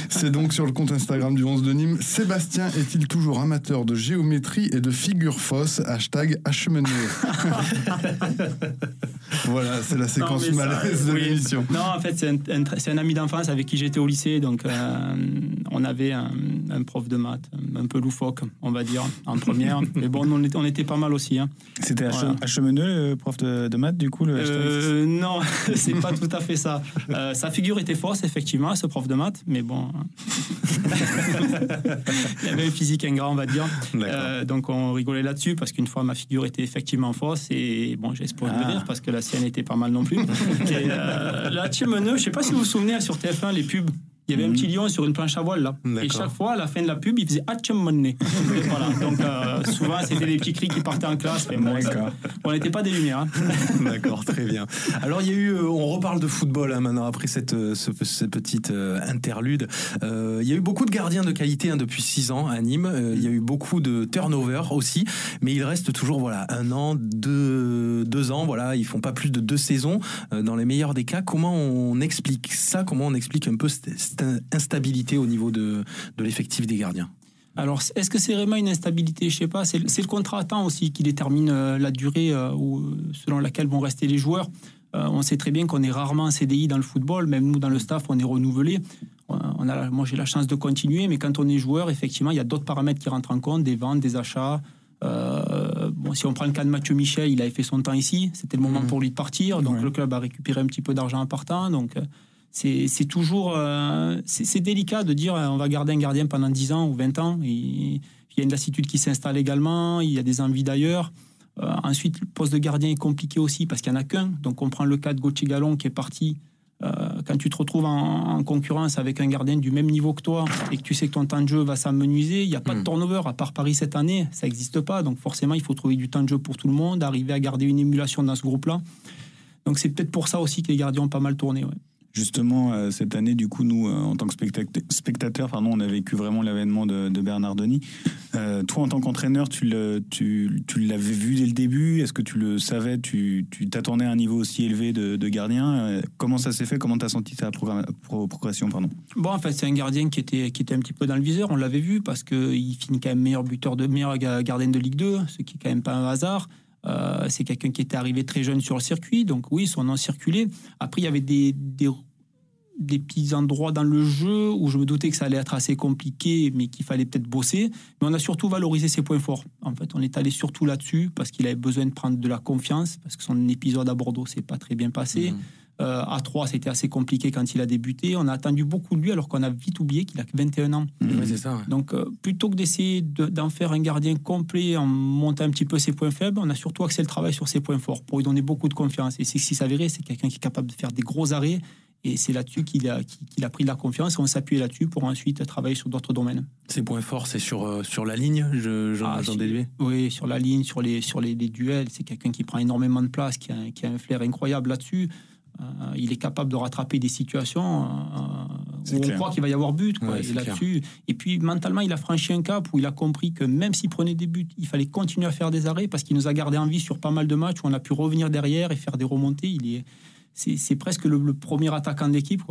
C'est donc sur le compte Instagram du 11 de Nîmes. Sébastien est-il toujours amateur de géométrie et de figures fausses? Hashtag achemené. voilà, c'est la séquence Non, ça, malaise de oui. l'émission. Non, en fait, c'est un, un- c'est un ami d'enfance avec qui j'étais au lycée. Donc, euh, on avait un, un prof de maths, un peu loufoque, on va dire, en première. Mais bon, on était, on était pas mal aussi. hein. C'était Voilà. H. le prof de, de maths, du coup le hashtag Euh, non, c'est pas tout à fait ça. Euh, sa figure était fausse, effectivement, ce prof de maths, mais bon. Il avait un physique ingrat, on va dire. Euh, donc on rigolait là-dessus parce qu'une fois ma figure était effectivement fausse et bon, j'ai de Ah. rire parce que la sienne était pas mal non plus. Et, euh, là, je sais pas si vous vous souvenez sur TF1, les pubs. Il y avait un petit lion sur une planche à voile là. Et chaque fois, à la fin de la pub, il faisait Hatchemonne. voilà. Donc euh, souvent, c'était des petits cris qui partaient en classe. Mais bon, ça- on n'était pas des lumières. hein. D'accord, très bien. Alors il y a eu, euh, on reparle de football hein, maintenant après cette, euh, ce- cette petite euh, interlude. Euh, il y a eu beaucoup de gardiens de qualité hein, depuis six ans à Nîmes. Il y a eu beaucoup de turnover aussi, mais il reste toujours voilà un an, deux, deux ans. Voilà, ils font pas plus de deux saisons dans les meilleurs des cas. Comment on explique ça? Comment on explique un peu cette, instabilité au niveau de, de l'effectif des gardiens Alors, est-ce que c'est vraiment une instabilité? Je sais pas. C'est le contrat à temps aussi qui détermine euh, la durée euh, où- selon laquelle vont rester les joueurs. Euh, on sait très bien qu'on est rarement en CDI dans le football. Même nous, dans le staff, on est renouvelé. Euh, On a, moi, j'ai la chance de continuer, mais quand on est joueur, effectivement, il y a d'autres paramètres qui rentrent en compte, des ventes, des achats. Euh, bon, si on prend le cas de Mathieu Michel, il avait fait son temps ici. C'était le moment pour lui de partir. Donc, le club a récupéré un petit peu d'argent en partant. Donc, euh, c'est toujours euh, c'est délicat de dire euh, on va garder un gardien pendant 10 ans ou 20 ans. Il y a une lassitude qui s'installe également, il y a des envies d'ailleurs. Euh, ensuite, le poste de gardien est compliqué aussi parce qu'il n'y en a qu'un. Donc on prend le cas de Gauthier Gallon qui est parti. Euh, quand tu te retrouves en, en, concurrence avec un gardien du même niveau que toi et que tu sais que ton temps de jeu va s'amenuiser, il n'y a pas de turnover. À part Paris cette année, ça n'existe pas. Donc forcément, il faut trouver du temps de jeu pour tout le monde, arriver à garder une émulation dans ce groupe-là. Donc c'est peut-être pour ça aussi que les gardiens ont pas mal tourné. Ouais. Justement, euh, cette année, du coup, nous, euh, en tant que spectateurs, pardon, on a vécu vraiment l'avènement de, Bernard Denis. Euh, toi, en tant qu'entraîneur, tu l'avais vu dès le début? Est-ce que tu le savais? Tu t'attendais à un niveau aussi élevé de, gardien? Comment ça s'est fait? Comment tu as senti ta pro progression pardon? Bon, en fait, c'est un gardien qui était, qui était un petit peu dans le viseur. On l'avait vu parce qu'il finit quand même meilleur buteur de meilleur gardien de Ligue 2, ce qui est quand même pas un hasard. Euh, c'est quelqu'un qui était arrivé très jeune sur le circuit, donc oui, son nom circulait. Après, il y avait des, des, petits endroits dans le jeu où je me doutais que ça allait être assez compliqué, mais qu'il fallait peut-être bosser. Mais on a surtout valorisé ses points forts. En fait, on est allé surtout là-dessus parce qu'il avait besoin de prendre de la confiance, parce que son épisode à Bordeaux s'est pas très bien passé. Mmh. Euh, à 3, c'était assez compliqué quand il a débuté. On a attendu beaucoup de lui alors qu'on a vite oublié qu'il a que 21 ans. Mmh. Ouais, ça, ouais. Donc, euh, plutôt que d'essayer d'en de, faire un gardien complet en montant un petit peu ses points faibles, on a surtout axé le travail sur ses points forts pour lui donner beaucoup de confiance. Et c'est ce qui s'avérait, c'est quelqu'un qui est capable de faire des gros arrêts. Et c'est là-dessus qu'il a, qu'il a pris de la confiance. Et on s'appuyait là-dessus pour ensuite travailler sur d'autres domaines. Ses points forts, c'est sur, euh, sur la ligne, j'en je, ah, déduis Oui, sur la ligne, sur les, sur les, les duels. C'est quelqu'un qui prend énormément de place, qui a, qui a un flair incroyable là-dessus. Euh, il est capable de rattraper des situations euh, où on croit qu'il va y avoir but. Quoi, ouais, et là-dessus. Et puis mentalement, il a franchi un cap où il a compris que même s'il prenait des buts, il fallait continuer à faire des arrêts parce qu'il nous a gardé en vie sur pas mal de matchs où on a pu revenir derrière et faire des remontées. Il est c'est presque le, le, premier attaquant de l'équipe.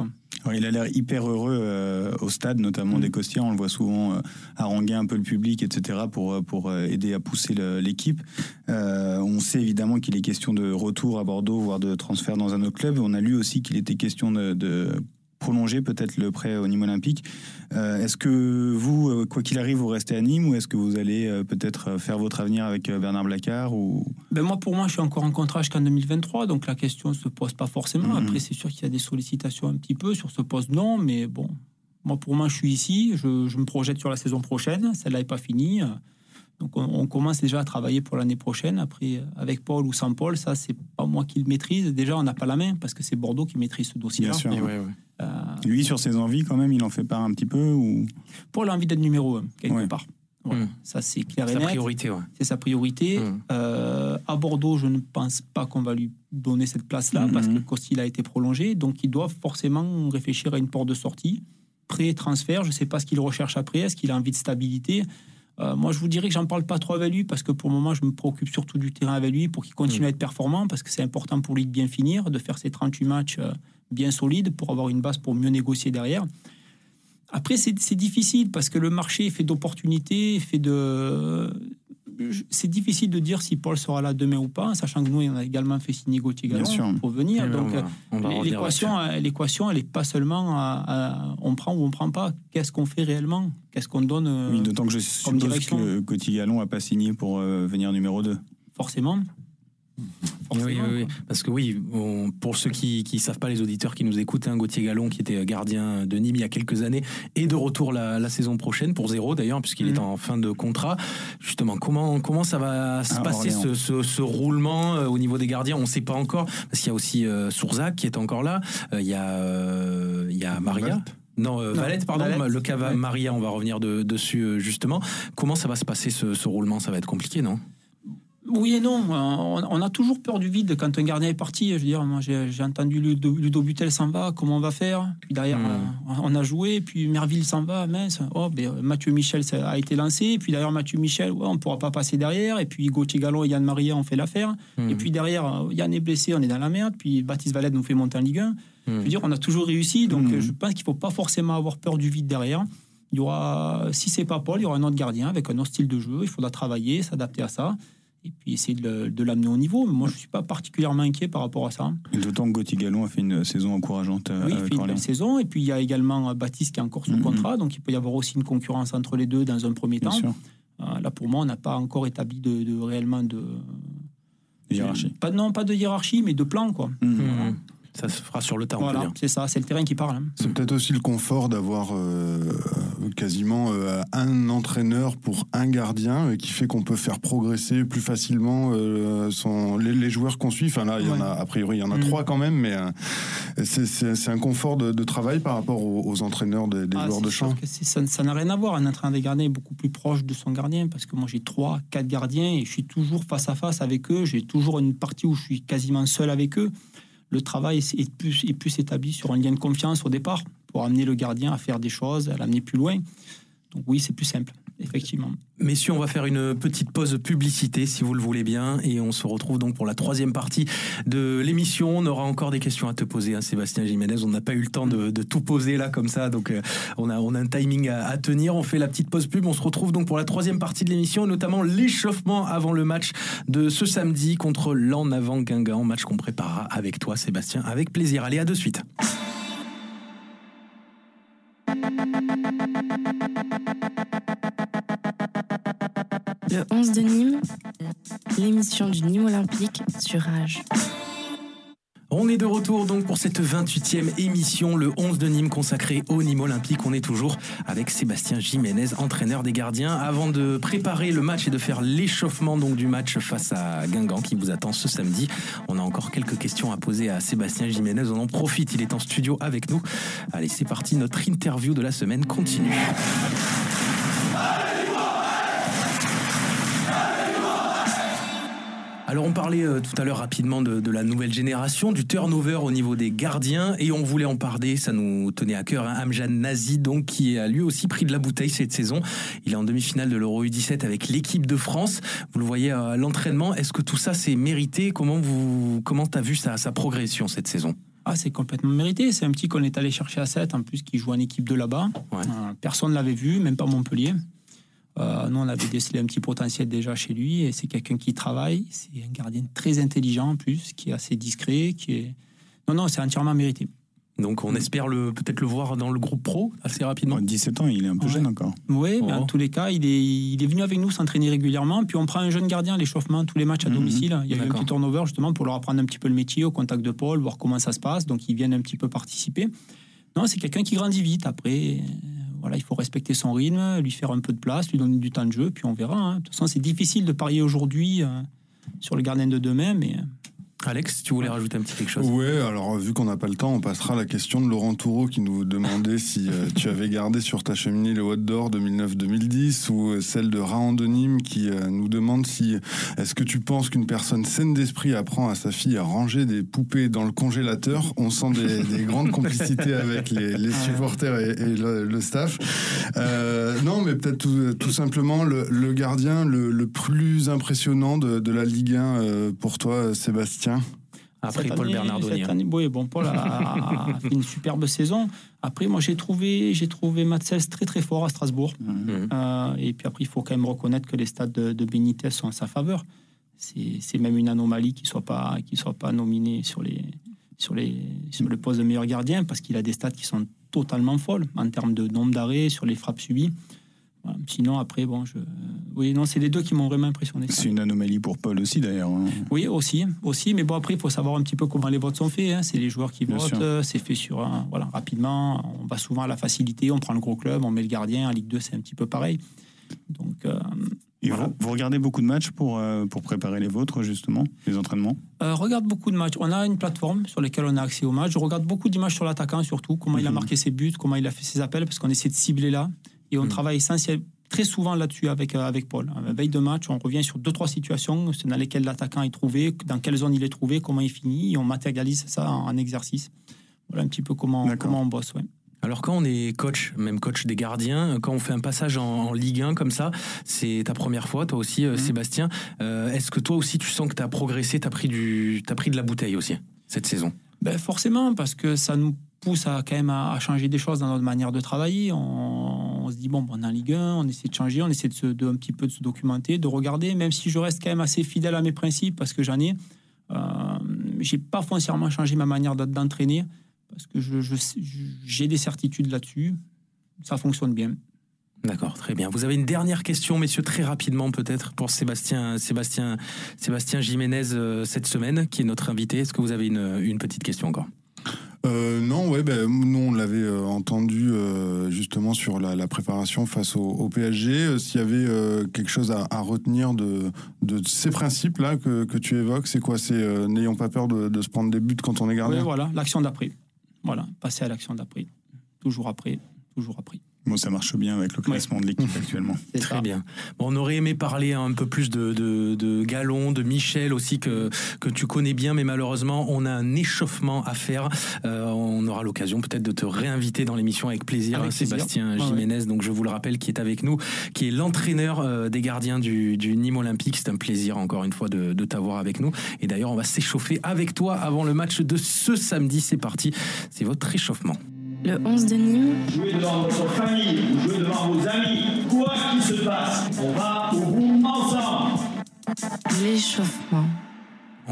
Ouais, il a l'air hyper heureux euh, au stade, notamment mmh. des Costiers. On le voit souvent euh, haranguer un peu le public, etc., pour, pour aider à pousser l'équipe. Euh, on sait évidemment qu'il est question de retour à Bordeaux, voire de transfert dans un autre club. On a lu aussi qu'il était question de, de prolonger peut-être le prêt au Nîmes Olympique. Euh, est-ce que vous, quoi qu'il arrive, vous restez à Nîmes ou est-ce que vous allez euh, peut-être faire votre avenir avec Bernard Blacard ou... ben Moi, pour moi, je suis encore en contrat jusqu'en 2023, donc la question ne se pose pas forcément. Mm -hmm. Après, c'est sûr qu'il y a des sollicitations un petit peu sur ce poste, non, mais bon, moi, pour moi, je suis ici, je, je me projette sur la saison prochaine, celle-là n'est pas finie. Donc on, on, commence déjà à travailler pour l'année prochaine. Après, avec Paul ou sans Paul, ça, c'est pas moi qui le maîtrise. Déjà, on n'a pas la main parce que c'est Bordeaux qui maîtrise ce dossier-là. Bien sûr. Ouais, ouais. Euh, Lui, sur ses envies, quand même, il en fait part un petit peu ou... Paul a envie d'être numéro un, quelque ouais. part. Voilà. Mmh. Ça, c'est clair et net. C'est sa priorité, ouais. C'est sa priorité. Mmh. Euh, à Bordeaux, je ne pense pas qu'on va lui donner cette place-là mmh. parce que Costil a été prolongé. Donc, il doit forcément réfléchir à une porte de sortie. Pré-transfert, je ne sais pas ce qu'il recherche après. Est-ce qu'il a envie de stabilité? Euh, moi, je vous dirais que j'en parle pas trop avec lui parce que pour le moment, je me préoccupe surtout du terrain avec lui pour qu'il continue mmh. à être performant parce que c'est important pour lui de bien finir, de faire ses 38 matchs euh, bien solides pour avoir une base pour mieux négocier derrière. Après, c'est difficile parce que le marché est fait d'opportunités, fait de. C'est difficile de dire si Paul sera là demain ou pas, sachant que nous, on a également fait signer Gauthier Gallon pour venir. Eh Donc, l'équation, l'équation, elle n'est pas seulement à, à, on prend ou on prend pas. Qu'est-ce qu'on fait réellement? Qu'est-ce qu'on donne euh, Oui, d'autant que je suppose que Gauthier Gallon n'a pas signé pour euh, venir numéro 2. Forcément. Oui, oui, oui, parce que oui, on, pour ceux qui ne savent pas, les auditeurs qui nous écoutent, hein, Gauthier Gallon, qui était gardien de Nîmes il y a quelques années, est de retour la, la saison prochaine, pour zéro d'ailleurs, puisqu'il mmh. est en fin de contrat. Justement, comment, comment ça va se ah, passer ce, ce, ce, roulement euh, au niveau des gardiens? On ne sait pas encore, parce qu'il y a aussi euh, Sourzac qui est encore là, euh, il y, a, y a Maria. Non, euh, Valette, pardon, Valette. le cas ouais. Maria, on va revenir de, dessus justement. Comment ça va se passer ce, ce roulement? Ça va être compliqué, non? Oui et non. On, a toujours peur du vide quand un gardien est parti. Je veux dire, moi j'ai entendu Ludo, Ludo Butel s'en va, comment on va faire? Puis derrière, mmh. on a joué, puis Merville s'en va, mince. Oh, ben, Mathieu Michel a été lancé, puis derrière Mathieu Michel, ouais, on ne pourra pas passer derrière. Et puis Gauthier Gallon et Yann Maria ont fait l'affaire. Mmh. Et puis derrière, Yann est blessé, on est dans la merde. Puis Baptiste Valette nous fait monter en Ligue 1. Mmh. Je veux dire, on a toujours réussi. Donc je pense qu'il ne faut pas forcément avoir peur du vide derrière. Il y aura, si c'est pas Paul, il y aura un autre gardien avec un autre style de jeu. Il faudra travailler, s'adapter à ça et puis essayer de l'amener au niveau. Moi, je ne suis pas particulièrement inquiet par rapport à ça. D'autant que Gauthier Gallon a fait une saison encourageante. Oui, il fait une belle saison. Et puis, il y a également Baptiste qui est encore sous mm -hmm. contrat. Donc, il peut y avoir aussi une concurrence entre les deux dans un premier Bien temps. Sûr. Euh, là, pour moi, on n'a pas encore établi de, de réellement de... de hiérarchie. Pas, non, pas de hiérarchie, mais de plan, quoi. Mm -hmm. voilà. Ça se fera sur le terrain. Voilà, c'est ça, c'est le terrain qui parle. Hein. C'est peut-être aussi le confort d'avoir euh, quasiment euh, un entraîneur pour un gardien euh, qui fait qu'on peut faire progresser plus facilement euh, son, les, les, joueurs qu'on suit. Enfin là, il y en a, a priori, il y en a mmh. trois quand même, mais c'est un confort de, travail par rapport aux, entraîneurs des, ah, joueurs de champ Ça n'a rien à voir. Un entraîneur des gardiens est beaucoup plus proche de son gardien parce que moi j'ai trois, quatre gardiens et je suis toujours face à face avec eux. J'ai toujours une partie où je suis quasiment seul avec eux. Le travail est plus, est plus établi sur un lien de confiance au départ pour amener le gardien à faire des choses, à l'amener plus loin. Donc oui, c'est plus simple effectivement. Messieurs, on va faire une petite pause publicité, si vous le voulez bien, et on se retrouve donc pour la troisième partie de l'émission. On aura encore des questions à te poser, hein, Sébastien Jiménez. On n'a pas eu le temps de, tout poser là comme ça, donc euh, on, a, un timing à, tenir. On fait la petite pause pub. On se retrouve donc pour la troisième partie de l'émission, notamment l'échauffement avant le match de ce samedi contre l'En avant Guingamp, match qu'on préparera avec toi, Sébastien, avec plaisir. Allez, à de suite. Le 11 de Nîmes, l'émission du Nîmes Olympique sur Rage. On est de retour donc pour cette 28e émission, le 11 de Nîmes consacré au Nîmes Olympique. On est toujours avec Sébastien Jiménez, entraîneur des gardiens, avant de préparer le match et de faire l'échauffement donc du match face à Guingamp qui vous attend ce samedi. On a encore quelques questions à poser à Sébastien Jiménez. On en profite, il est en studio avec nous. Allez, c'est parti, notre interview de la semaine continue. Alors on parlait euh, tout à l'heure rapidement de, la nouvelle génération, du turnover au niveau des gardiens, et on voulait en parler, ça nous tenait à cœur, hein, Amjan Nazi, donc, qui a lui aussi pris de la bouteille cette saison. Il est en demi-finale de l'Euro U17 avec l'équipe de France. Vous le voyez à l'entraînement, est-ce que tout ça c'est mérité? Comment vous comment as vu sa, sa progression cette saison? Ah, c'est complètement mérité. C'est un petit qu'on est allé chercher à 7, en plus qui joue en équipe de là-bas. Euh, personne ne l'avait vu, même pas Montpellier. Euh, nous, on avait décelé un petit potentiel déjà chez lui et c'est quelqu'un qui travaille. C'est un gardien très intelligent en plus, qui est assez discret, qui est. Non, non, c'est entièrement mérité. Donc on espère le peut-être le voir dans le groupe pro assez rapidement. 17 ans, il est un peu jeune encore. Oui, mais en oh. tous les cas, il est, il est venu avec nous s'entraîner régulièrement. Puis on prend un jeune gardien à l'échauffement, tous les matchs à mhm. domicile. Il y a eu un petit turnover justement pour leur apprendre un petit peu le métier au contact de Paul, voir comment ça se passe. Donc ils viennent un petit peu participer. Non, c'est quelqu'un qui grandit vite. Après, il faut respecter son rythme, lui faire un peu de place, lui donner du temps de jeu, puis on verra. Hein. De toute façon, c'est difficile de parier aujourd'hui euh, sur le gardien de demain, mais Alex, tu voulais rajouter un petit quelque chose? Oui, alors vu qu'on n'a pas le temps, on passera à la question de Laurent Toureau qui nous demandait si euh, tu avais gardé sur ta cheminée le Haute d'Or 2009-2010 ou euh, celle de Raon de Nîmes qui euh, nous demande si est-ce que tu penses qu'une personne saine d'esprit apprend à sa fille à ranger des poupées dans le congélateur? On sent des, grandes complicités avec les, supporters et, le, staff. non, mais peut-être tout, simplement le, gardien le, plus impressionnant de, de la Ligue 1 pour toi, Sébastien après Paul Bernardoni. Hein. oui, bon, Paul a, fait une superbe saison. Après, moi, j'ai trouvé, j'ai trouvé Matsels très très fort à Strasbourg. Mhm. Euh, et puis après, il faut quand même reconnaître que les stades de, Benitez sont en sa faveur. C'est même une anomalie qu'il soit pas, qu'il soit pas nominé sur les, sur les, sur le poste de meilleur gardien parce qu'il a des stats qui sont totalement folles en termes de nombre d'arrêts sur les frappes subies. Sinon, après, bon, je. Oui, non, c'est les deux qui m'ont vraiment impressionné. C'est une anomalie pour Paul aussi, d'ailleurs. Hein. Oui, aussi, aussi. Mais bon, après, il faut savoir un petit peu comment les votes sont faits. Hein. C'est les joueurs qui votent. Euh, c'est fait sur. voilà, rapidement. On va souvent à la facilité. On prend le gros club, on met le gardien. En Ligue 2, c'est un petit peu pareil. Donc. Euh, vous, regardez beaucoup de matchs pour, euh, pour préparer les vôtres, justement, les entraînements? Regarde beaucoup de matchs. On a une plateforme sur laquelle on a accès aux matchs. Je regarde beaucoup d'images sur l'attaquant, surtout, comment il a mhm. marqué ses buts, comment il a fait ses appels, parce qu'on essaie de cibler là. Et on hmm. travaille essentiellement très souvent là-dessus avec, euh, avec Paul. À veille de match, on revient sur deux, trois situations dans lesquelles l'attaquant est trouvé, dans quelle zone il est trouvé, comment il finit, et on matérialise ça en, exercice. Voilà un petit peu comment, comment on bosse. Ouais. Alors quand on est coach, même coach des gardiens, quand on fait un passage en, Ligue 1 comme ça, c'est ta première fois, toi aussi, euh, hmm. Sébastien. Euh, est-ce que toi aussi tu sens que tu as progressé, tu as, pris du, as pris de la bouteille aussi cette saison? Ben Forcément, parce que ça nous pousse à quand même à, changer des choses dans notre manière de travailler. On, se dit bon, on est en Ligue 1, on essaie de changer, on essaie de, se, de, un petit peu de se documenter, de regarder, même si je reste quand même assez fidèle à mes principes parce que j'en ai. Euh, j'ai pas foncièrement changé ma manière d'entraîner parce que j'ai des certitudes là-dessus. Ça fonctionne bien. D'accord, très bien. Vous avez une dernière question, messieurs, très rapidement peut-être pour Sébastien, Sébastien, Sébastien Jiménez euh, cette semaine, qui est notre invité. Est-ce que vous avez une, une petite question encore? Euh, non, ouais, ben, nous on l'avait euh, entendu euh, justement sur la, préparation face au, au PSG. S'il y avait quelque chose à, retenir de, ces principes-là que, que tu évoques, c'est quoi? C'est n'ayons pas peur de, se prendre des buts quand on est Oui, gardien voilà, l'action d'après. Voilà, passer à l'action d'après. Toujours après, toujours après. Bon, ça marche bien avec le classement de l'équipe actuellement. Très bien. Bon, on aurait aimé parler un peu plus de, de, de Galon, de Michel aussi, que, que tu connais bien, mais malheureusement, on a un échauffement à faire. Euh, on aura l'occasion peut-être de te réinviter dans l'émission avec plaisir, Avec plaisir. Sébastien Ouais, Jiménez, donc je vous le rappelle, qui est avec nous, qui est l'entraîneur euh, des gardiens du, du Nîmes Olympique. C'est un plaisir, encore une fois, de, de t'avoir avec nous. Et d'ailleurs, on va s'échauffer avec toi avant le match de ce samedi. C'est parti, c'est votre échauffement. Le 11 de Nîmes, Jouez devant votre famille, vous jouez devant vos amis. Quoi qu'il se passe, on va au bout ensemble. l'échauffement.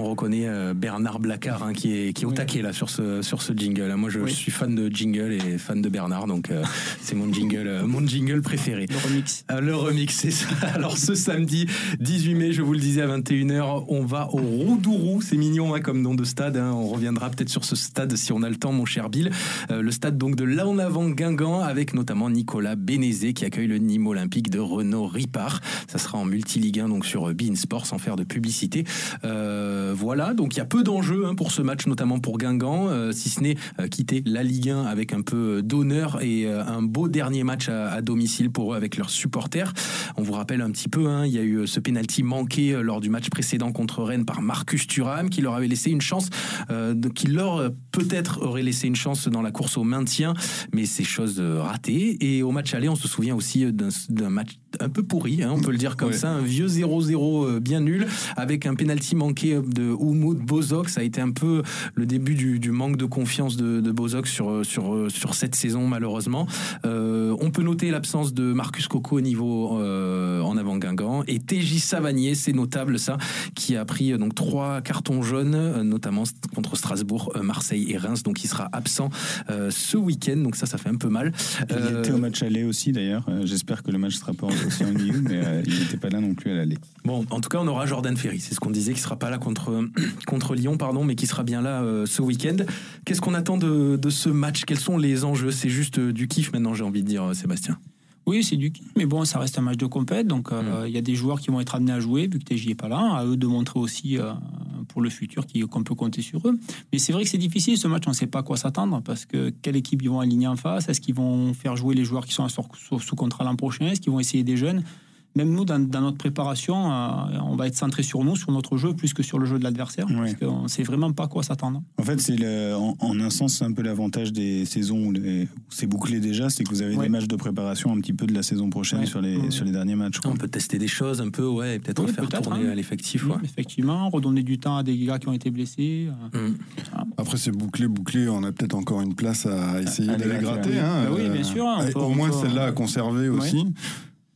On reconnaît euh, Bernard Blacard hein, qui est, qui est au taquet là sur ce, sur ce jingle. Moi je Oui. suis fan de jingle et fan de Bernard, donc euh, c'est mon jingle, euh, mon jingle préféré. Le remix. Le remix, c'est ça. Alors ce samedi 18 mai, je vous le disais à 21h, on va au Roudourou. C'est mignon hein, comme nom de stade. hein. On reviendra peut-être sur ce stade si on a le temps, mon cher Bill. Le stade donc de là en avant Guingamp avec notamment Nicolas Bénézé qui accueille le Nîmes Olympique de Renaud Ripard. Ça sera en multiligue 1 donc sur Bein Sport sans faire de publicité. Euh, voilà, donc il y a peu d'enjeux hein, pour ce match, notamment pour Guingamp, euh, si ce n'est euh, quitter la Ligue 1 avec un peu d'honneur et euh, un beau dernier match à, à domicile pour eux avec leurs supporters. On vous rappelle un petit peu, hein, il y a eu ce penalty manqué euh, lors du match précédent contre Rennes par Marcus Thuram, qui leur avait laissé une chance, euh, de- qui leur euh, peut-être aurait laissé une chance dans la course au maintien, mais c'est chose euh, ratée. Et au match aller, on se souvient aussi euh, d'un match un peu pourri, hein, on peut le dire comme Ouais. ça, un vieux 0-0 euh, bien nul, avec un penalty manqué euh, de Oumoud Bozok. Ça a été un peu le début du, du manque de confiance de, de Bozok sur, sur, sur cette saison, malheureusement. Euh, on peut noter l'absence de Marcus Coco au niveau euh, en avant Guingamp et TJ Savanier, c'est notable ça, qui a pris donc trois cartons jaunes, euh, notamment contre Strasbourg, Marseille et Reims, donc il sera absent euh, ce week-end. Donc ça, ça fait un peu mal. Il était au match aller aussi d'ailleurs. J'espère que le match sera pas aussi ennuyeux, mais euh, il n'était pas là non plus à l'aller. Bon, en tout cas, on aura Jordan Ferry. C'est ce qu'on disait, qui sera pas là contre, contre Lyon, pardon, mais qui sera bien là euh, ce week-end. Qu'est-ce qu'on attend de, de ce match? Quels sont les enjeux? C'est juste euh, du kiff maintenant, j'ai envie de dire, euh, Sébastien. Oui, c'est du kiff, mais bon, ça reste un match de compète, donc euh, il y a des joueurs qui vont être amenés à jouer, vu que TJ est pas là, à eux de montrer aussi euh, pour le futur qu'on peut compter sur eux. Mais c'est vrai que c'est difficile ce match, on ne sait pas à quoi s'attendre, parce que quelle équipe ils vont aligner en face? Est-ce qu'ils vont faire jouer les joueurs qui sont sous contrat l'an prochain? Est-ce qu'ils vont essayer des jeunes? Même nous, dans, dans notre préparation, euh, on va être centré sur nous, sur notre jeu, plus que sur le jeu de l'adversaire, parce qu'on ne sait vraiment pas à quoi s'attendre. En fait, c'est le- en, en un sens, c'est un peu l'avantage des saisons où, les- où c'est bouclé déjà, c'est que vous avez Ouais. des matchs de préparation un petit peu de la saison prochaine Ouais. sur, les, Ouais. sur les derniers matchs. quoi. On peut tester des choses un peu, ouais, et peut-être faire peut-être, tourner hein. à l'effectif. Ouais. Effectivement, redonner du temps à des gars qui ont été blessés. euh, Mm. Après, c'est bouclé, bouclé. On a peut-être encore une place à essayer À d'aller gratter, hein, Bah oui, euh, bien sûr, peut- au moins peut- celle-là à conserver aussi.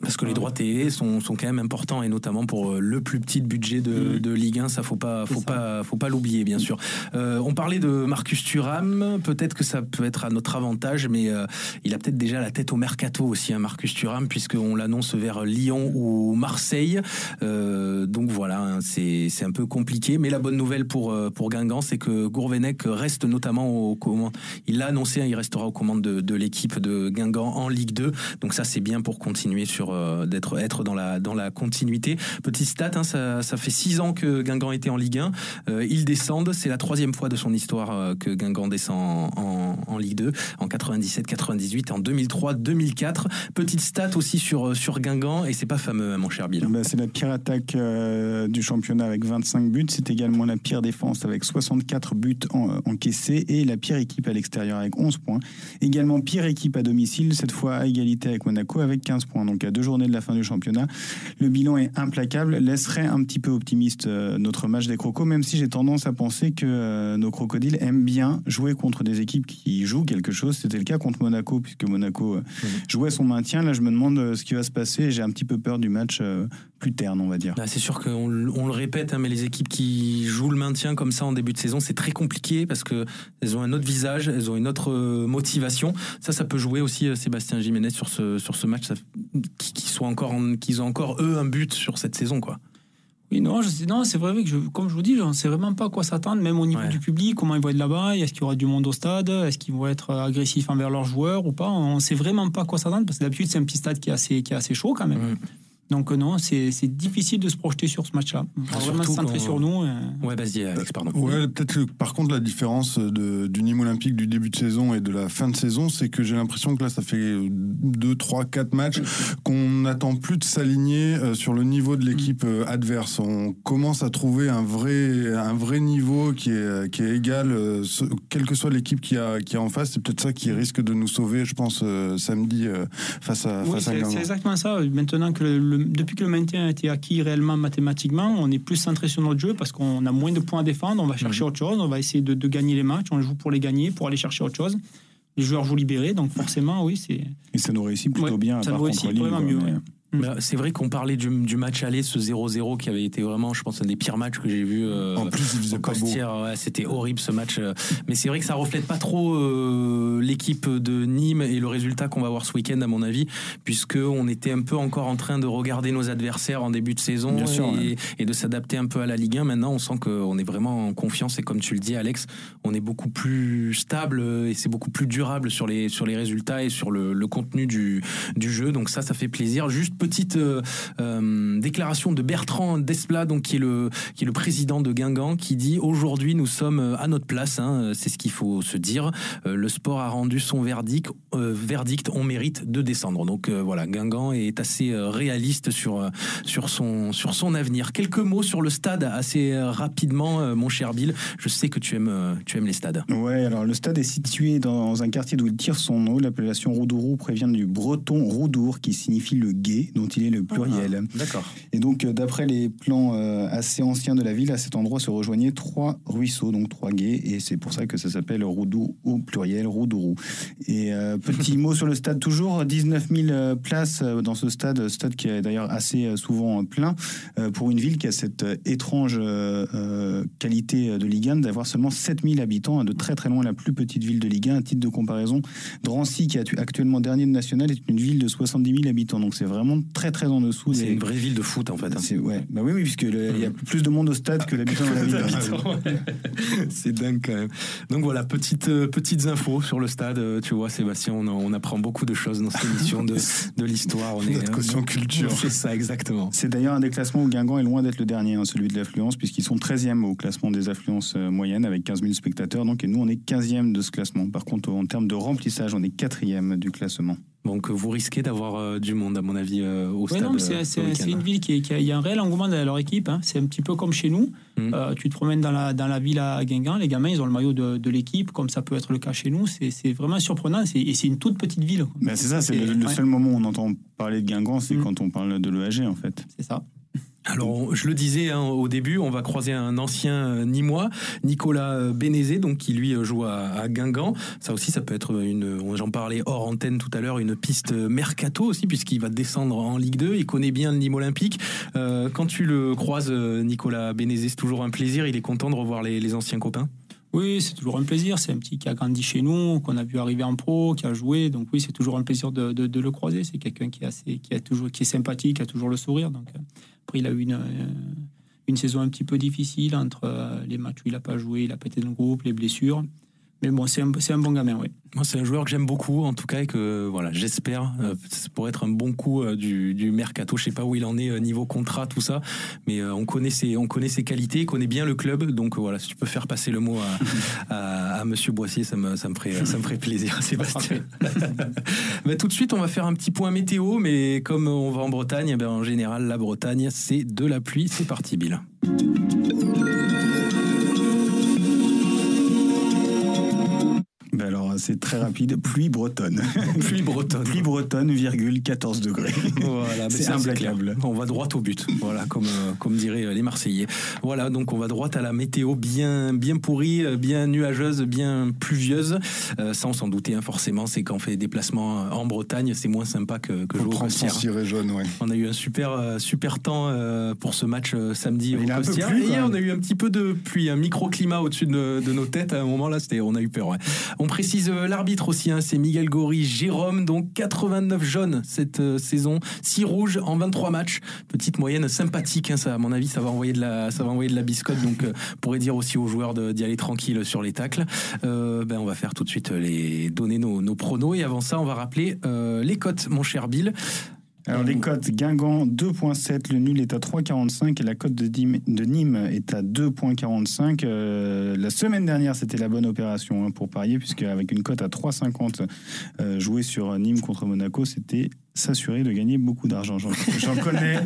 Parce que les droits télé sont, sont quand même importants et notamment pour euh, le plus petit budget de, de Ligue 1, ça faut pas faut pas faut pas l'oublier bien sûr. Euh, on parlait de Marcus Thuram, peut-être que ça peut être à notre avantage, mais euh, il a peut-être déjà la tête au mercato aussi, hein, Marcus Thuram, puisqu'on l'annonce vers Lyon ou Marseille. Euh, donc voilà, hein, c'est c'est un peu compliqué, mais la bonne nouvelle pour euh, pour Guingamp, c'est que Gourvenec reste notamment aux commandes. Il l'a annoncé, hein, il restera aux commandes de, de l'équipe de Guingamp en Ligue 2. Donc ça c'est bien pour continuer sur euh, d'être être dans la dans la continuité. Petite stat, hein, ça, ça fait six ans que Guingamp était en Ligue 1. Euh, ils descendent, c'est la troisième fois de son histoire euh, que Guingamp descend en, Ligue 2, en 97, 98, en 2003, 2004. Petite stat aussi sur sur Guingamp et c'est pas fameux, hein, mon cher Bill. Bah, c'est la pire attaque euh, du championnat avec 25 buts. C'est également la pire défense avec 64 buts en- euh, encaissés et la pire équipe à l'extérieur avec 11 points. Également pire équipe à domicile, cette fois à égalité avec Monaco avec 15 points. Donc à deux journées de la fin du championnat, le bilan est implacable. Laisserait un petit peu optimiste euh, notre match des Crocos, même si j'ai tendance à penser que euh, nos crocodiles aiment bien jouer contre des équipes qui jouent quelque chose. C'était le cas contre Monaco, puisque Monaco euh, jouait son maintien. Là, je me demande ce qui va se passer. J'ai un petit peu peur du match plus terne, on va dire. Ah, c'est sûr qu'on le- on le répète, hein, mais les équipes qui jouent le maintien comme ça en début de saison, c'est très compliqué parce que elles ont un autre visage, elles ont une autre euh, motivation. Ça, ça peut jouer aussi euh, Sébastien Jiménez sur ce sur ce match, qu'ils soient encore qu'ils ont encore eux un but sur cette saison, quoi. Oui, non, je sais, non, c'est vrai que je, comme je vous dis, on ne sait vraiment pas à quoi s'attendre, même au niveau du public, comment ils vont être là-bas, est-ce qu'il y aura du monde au stade, est-ce qu'ils vont être agressifs envers leurs joueurs ou pas. On ne sait vraiment pas à quoi s'attendre parce que d'habitude c'est un petit stade qui est assez, qui est assez chaud quand même. Donc euh, non, c'est difficile de se projeter sur ce match-là. On va vraiment se centrer sur nous. Ouais, vas-y, Alex, pardon. Ouais, peut-être par contre la différence de, du Nîmes Olympique du début de saison et de la fin de saison, c'est que j'ai l'impression que là, ça fait 2, 3, 4 matchs qu'on n'attend plus de s'aligner euh, sur le niveau de l'équipe euh, adverse. On commence à trouver un vrai, un vrai niveau qui est, qui est égal, quelle que soit l'équipe qui a, qui a en face. C'est peut-être ça qui risque de nous sauver, je pense, samedi face à, oui, face à C'est exactement ça. Maintenant que le depuis que le maintien a été acquis réellement mathématiquement, on est plus centré sur notre jeu parce qu'on a moins de points à défendre, on va chercher mhm. autre chose, on va essayer de, gagner les matchs, on joue pour les gagner, pour aller chercher autre chose. Les joueurs jouent libérés, donc forcément, oui, c'est. Et ça nous réussit plutôt bien. Ça nous réussit vraiment mieux. Mm. C'est vrai qu'on parlait du, match aller, ce 0-0 qui avait été vraiment, je pense, un des pires matchs que j'ai vu. Euh, en plus, il faisait pas beau. C'était horrible ce match. Euh. Mais c'est vrai que ça reflète pas trop euh, l'équipe de Nîmes et le résultat qu'on va voir ce week-end, à mon avis, puisque on était un peu encore en train de regarder nos adversaires en début de saison et, de s'adapter un peu à la Ligue 1. Maintenant, on sent qu'on est vraiment en confiance et comme tu le dis, Alex, on est beaucoup plus stable et c'est beaucoup plus durable sur les sur les résultats et sur le, le contenu du du jeu. Donc ça, ça fait plaisir. Juste petite euh, euh, déclaration de Bertrand Desplat, donc qui est le qui est le président de Guingamp, qui dit aujourd'hui nous sommes euh, à notre place. Hein, c'est ce qu'il faut se dire. le sport a rendu son verdict. verdict, on mérite de descendre. Donc voilà, Guingamp est assez réaliste sur sur son sur son avenir. Quelques mots sur le stade assez rapidement, mon cher Bill. Je sais que tu aimes tu aimes les stades. Ouais, alors le stade est situé dans un quartier d'où il tire son nom. L'appellation Roudourou prévient du breton Roudour, qui signifie le guet, dont il est le pluriel. Ah, d'accord. Et donc, euh, d'après les plans euh, assez anciens de la ville, à cet endroit se rejoignaient trois ruisseaux, donc trois guets, et c'est pour ça que ça s'appelle Roudou au pluriel, Roudourou. Et euh, petit mot sur le stade toujours, 19 000 places dans ce stade, stade qui est d'ailleurs assez souvent plein, pour une ville qui a cette étrange qualité de Ligue 1 d'avoir seulement 7 000 habitants, hein, de très très loin la plus petite ville de Ligue 1, un titre de comparaison. Drancy, qui est actuellement dernier de national, est une ville de 70 000 habitants, donc c'est vraiment très très en dessous. C'est une vraie ville de foot en fait. Hein. Ouais. Bah oui, oui, puisque il y a plus de monde au stade que l'habitant dans la ville. C'est dingue quand même. Donc voilà, petite, euh, petites infos sur le stade. Euh, tu vois, Sébastien, on, on, apprend beaucoup de choses dans cette émission de, de l'histoire. On est Notre caution culture. C'est ça, exactement. C'est d'ailleurs un des classements où Guingamp est loin d'être le dernier, hein, celui de l'affluence, puisqu'ils sont 13e au classement des affluences euh, moyennes avec 15 000 spectateurs. Donc, et nous, on est 15e de ce classement. Par contre, en termes de remplissage, on est 4e du classement. Donc vous risquez d'avoir euh, du monde, à mon avis, euh, au stade. non, c'est euh, une ville qui, qui, a, y a un réel engouement dans leur équipe. Hein. C'est un petit peu comme chez nous. Mm. tu te promènes dans la, dans la ville à Guingamp, les gamins, ils ont le maillot de, de l'équipe, comme ça peut être le cas chez nous. C'est vraiment surprenant. Et c'est une toute petite ville. Ben c'est ça, c'est le, seul moment où on entend parler de Guingamp, c'est mm. quand on parle de l'EAG, en fait. C'est ça. Alors, je le disais hein, au début, on va croiser un ancien euh, Nîmois, Nicolas euh, Bénézé, donc qui lui euh, joue à, Guingamp. Ça aussi, ça peut être une, j'en parlais hors antenne tout à l'heure, une piste mercato aussi, puisqu'il va descendre en Ligue 2. Il connaît bien le Nîmes Olympique. quand tu le croises, Nicolas Bénézé, c'est toujours un plaisir. Il est content de revoir les, anciens copains. Oui, c'est toujours un plaisir. C'est un petit qui a grandi chez nous, qu'on a vu arriver en pro, qui a joué. Donc oui, c'est toujours un plaisir de, le croiser. C'est quelqu'un qui est assez, qui toujours, qui est sympathique, qui a toujours le sourire. Donc après, il a eu une, euh, une saison un petit peu difficile entre euh, les matchs où il n'a pas joué, il a pété le groupe, les blessures. Mais bon, c'est un, un, bon gamin, oui. Moi, c'est un joueur que j'aime beaucoup, en tout cas, et que voilà, j'espère euh, pour être un bon coup euh, du, du mercato. Je sais pas où il en est niveau contrat, tout ça, mais on connaît ses, on connaît ses qualités, il connaît bien le club. Donc voilà, si tu peux faire passer le mot à, à, à Monsieur Boissier, ça me, ça me ferait, ça me ferait plaisir, Sébastien. mais tout de suite, on va faire un petit point météo, mais comme on va en Bretagne, eh ben, en général, la Bretagne, c'est de la pluie. C'est parti, Bill. C'est très rapide. Pluie bretonne. Pluie bretonne. Pluie bretonne, virgule, 14 degrés. Voilà, c'est implacable. On va droit au but. Voilà, comme, euh, comme diraient euh, les Marseillais. Voilà, donc on va droit à la météo bien, bien pourrie, euh, bien nuageuse, bien pluvieuse. ça, on s'en doutait, hein, forcément. C'est quand on fait des déplacements en Bretagne, c'est moins sympa que, que jouer au Costière. jaune, ouais. On a eu un super, super temps pour ce match samedi au Costière. Et on a eu un petit peu de pluie, un microclimat au-dessus de, de, nos têtes. À un moment là, c'était, on a eu peur. On précise euh, l'arbitre aussi, hein, c'est Miguel Gori Jérôme, donc 89 jaunes cette euh, saison, 6 rouges en 23 matchs. Petite moyenne sympathique, hein, ça, à mon avis, ça va envoyer de la, la biscotte, donc euh, pourrait dire aussi aux joueurs d'y aller tranquille sur les tacles. Euh, ben, on va faire tout de suite les donner nos, nos pronos et avant ça, on va rappeler les cotes, mon cher Bill. Alors les cotes, Guingamp 2.7, le nul est à 3.45 et la cote de, Nîmes est à 2.45. Euh, la semaine dernière, c'était la bonne opération hein, pour parier, puisque avec une cote à 3.50 euh, jouée sur Nîmes contre Monaco, c'était s'assurer de gagner beaucoup d'argent. J'en connais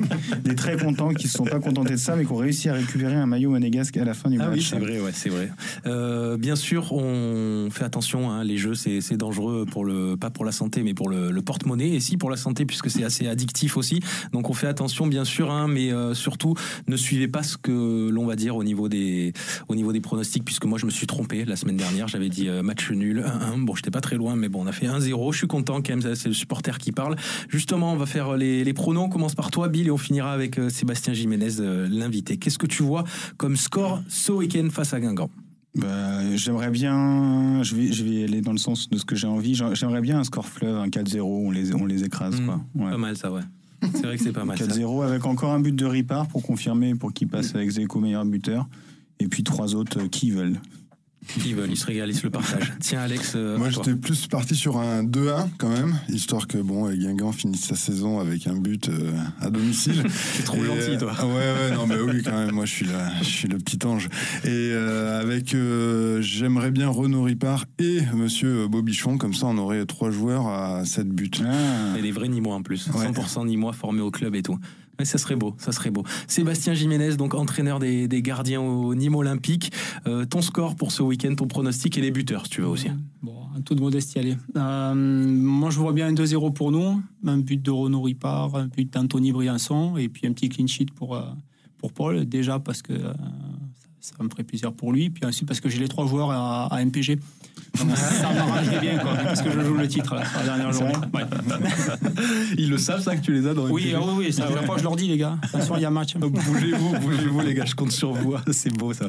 des très contents qui ne se sont pas contentés de ça, mais qui ont réussi à récupérer un maillot monégasque à la fin du Ah match. oui, c'est vrai, ouais, c'est vrai. Euh, bien sûr, on fait attention. hein, les jeux, c'est dangereux pour le, pas pour la santé, mais pour le, le porte-monnaie, et si pour la santé, puisque c'est assez addictif aussi. Donc, on fait attention, bien sûr, hein, mais euh, surtout, ne suivez pas ce que l'on va dire au niveau des, au niveau des pronostics, puisque moi, je me suis trompé la semaine dernière. J'avais dit euh, match nul, 1-1. Bon, j'étais pas très loin, mais bon, on a fait 1-0. Je suis content quand même. C'est le supporter qui parle. Justement, on va faire les, les pronos. On commence par toi, Bill, et on finira avec euh, Sébastien Jiménez, euh, l'invité. Qu'est-ce que tu vois comme score ce week-end face à Guingamp? Bah, J'aimerais bien, je vais, je vais aller dans le sens de ce que j'ai envie. J'aimerais bien un score fleuve, un 4-0, on les, on les écrase. Mmh, quoi. Ouais. Pas mal ça, ouais. C'est vrai que c'est pas mal. ça. 4-0 avec encore un but de Ripard pour confirmer, pour qu'il passe avec Zeko meilleur buteur. Et puis trois autres euh, qui veulent. Ils veulent, ils se régalent, ils se le partagent. Tiens, Alex, euh, Moi, toi. j'étais plus parti sur un 2-1 quand même, histoire que bon, Guingamp finisse sa saison avec un but euh, à domicile. T'es trop Et, gentil, toi. euh, ouais, ouais, non, mais oui, quand même. Moi, je suis là, je suis le petit ange. Et euh, avec, euh, j'aimerais bien Renaud Ripard et Monsieur Bobichon, comme ça, on aurait trois joueurs à 7 buts. Et des vrais Nîmois en plus. Ouais. 100% Nîmois formés au club et tout. Ça serait beau, ça serait beau. Sébastien Jiménez, donc entraîneur des, gardiens au Nîmes Olympique. Euh, ton score pour ce week-end, ton pronostic et les buteurs, si tu veux aussi. Bon, en toute modestie, allez. Euh, moi, je vois bien un 2-0 pour nous. Un but de Renaud Ripard, un but d'Anthony Briançon, et puis un petit clean sheet pour, euh, pour Paul. Déjà parce que ça, ça me ferait plaisir pour lui. Puis ensuite parce que j'ai les trois joueurs à, à MPG. Donc ça m'arrangerait bien, quoi, parce que je joue le titre là, sur la dernière journée. Ouais. Ils le savent, ça, que tu les as dans Oui, ah oui, oui, ça, chaque fois je leur dis, les gars. Attention, il y a match. Bougez-vous, bougez-vous les gars, je compte sur vous. C'est beau ça.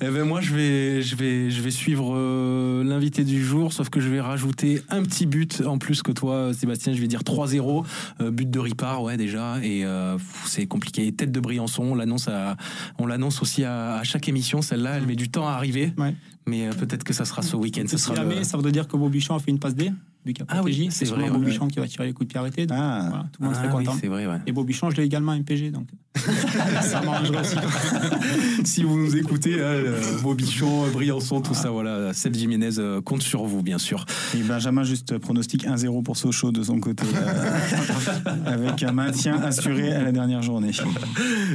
Eh ben moi je vais, je vais, je vais suivre euh, l'invité du jour, sauf que je vais rajouter un petit but en plus que toi, Sébastien. Je vais dire 3-0, euh, but de Ripard, ouais déjà, et euh, c'est compliqué. Tête de Briançon, on l'annonce, aussi à, à chaque émission. Celle-là, elle met du temps à arriver, mais euh, peut-être que ça sera ce week-end. Ce Si sera jamais, le- ça voudrait dire que Bobichon a fait une passe D, vu a Ah oui, c'est vrai, ouais. Bobichon qui va tirer les coups de pied arrêtés. donc, voilà, tout le monde Ah serait oui, content. c'est vrai, ouais. Et Bobichon, je l'ai également MPG, donc ça m'arrangerait aussi. si vous nous écoutez, hein, euh, Bobichon, Briançon, tout ça, voilà. Seb Jiménez euh, compte sur vous, bien sûr. Et Benjamin, juste pronostic 1-0 pour Sochaux de son côté, euh, avec un maintien assuré à la dernière journée.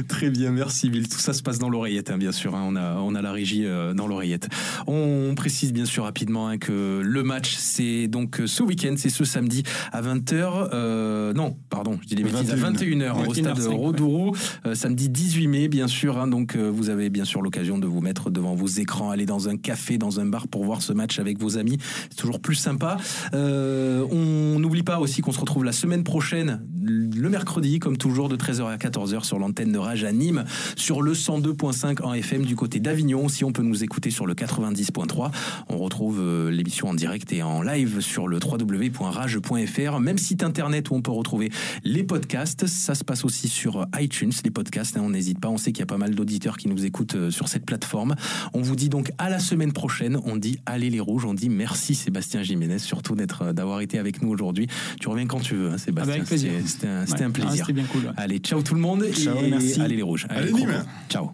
Très bien, merci Bill. Tout ça se passe dans l'oreillette, hein, bien sûr. hein. On, a, on a la régie euh, dans l'oreillette. On précise bien sûr rapidement hein, que le match, c'est donc euh, ce week-end, c'est ce samedi à 20h. euh, non, pardon, je dis des bêtises, à 21h au stade 21h05, Rodourou. Euh, samedi 18 mai, bien sûr. hein. donc euh, vous avez bien sûr l'occasion de vous mettre devant vos écrans, aller dans un café, dans un bar pour voir ce match avec vos amis. C'est toujours plus sympa. Euh, on n'oublie pas aussi qu'on se retrouve la semaine prochaine, le mercredi, comme toujours, de 13h à 14h sur l'antenne de Rage à Nîmes, sur le 102.5 en FM du côté d'Avignon. Si on peut nous écouter sur le 90.3, on retrouve euh, l'émission en direct et en live sur le www.rage.fr, même site internet où on peut retrouver les podcasts. Ça se passe aussi sur iTunes, les podcasts. hein, on n'hésite pas. On sait qu'il y a pas mal d'auditeurs qui nous écoutent euh, sur cette plateforme. On vous dit donc à la semaine prochaine. On dit allez les rouges. On dit merci Sébastien Jiménez, surtout d'être, euh, d'avoir été avec nous aujourd'hui. Tu reviens quand tu veux, hein, Sébastien. Ah bah, avec plaisir. C'était- un, c'était Ouais. un Ah, plaisir. c'était bien cool, ouais. Allez, ciao tout le monde. Ciao, et merci. Allez les rouges. Allez, gros. Ciao.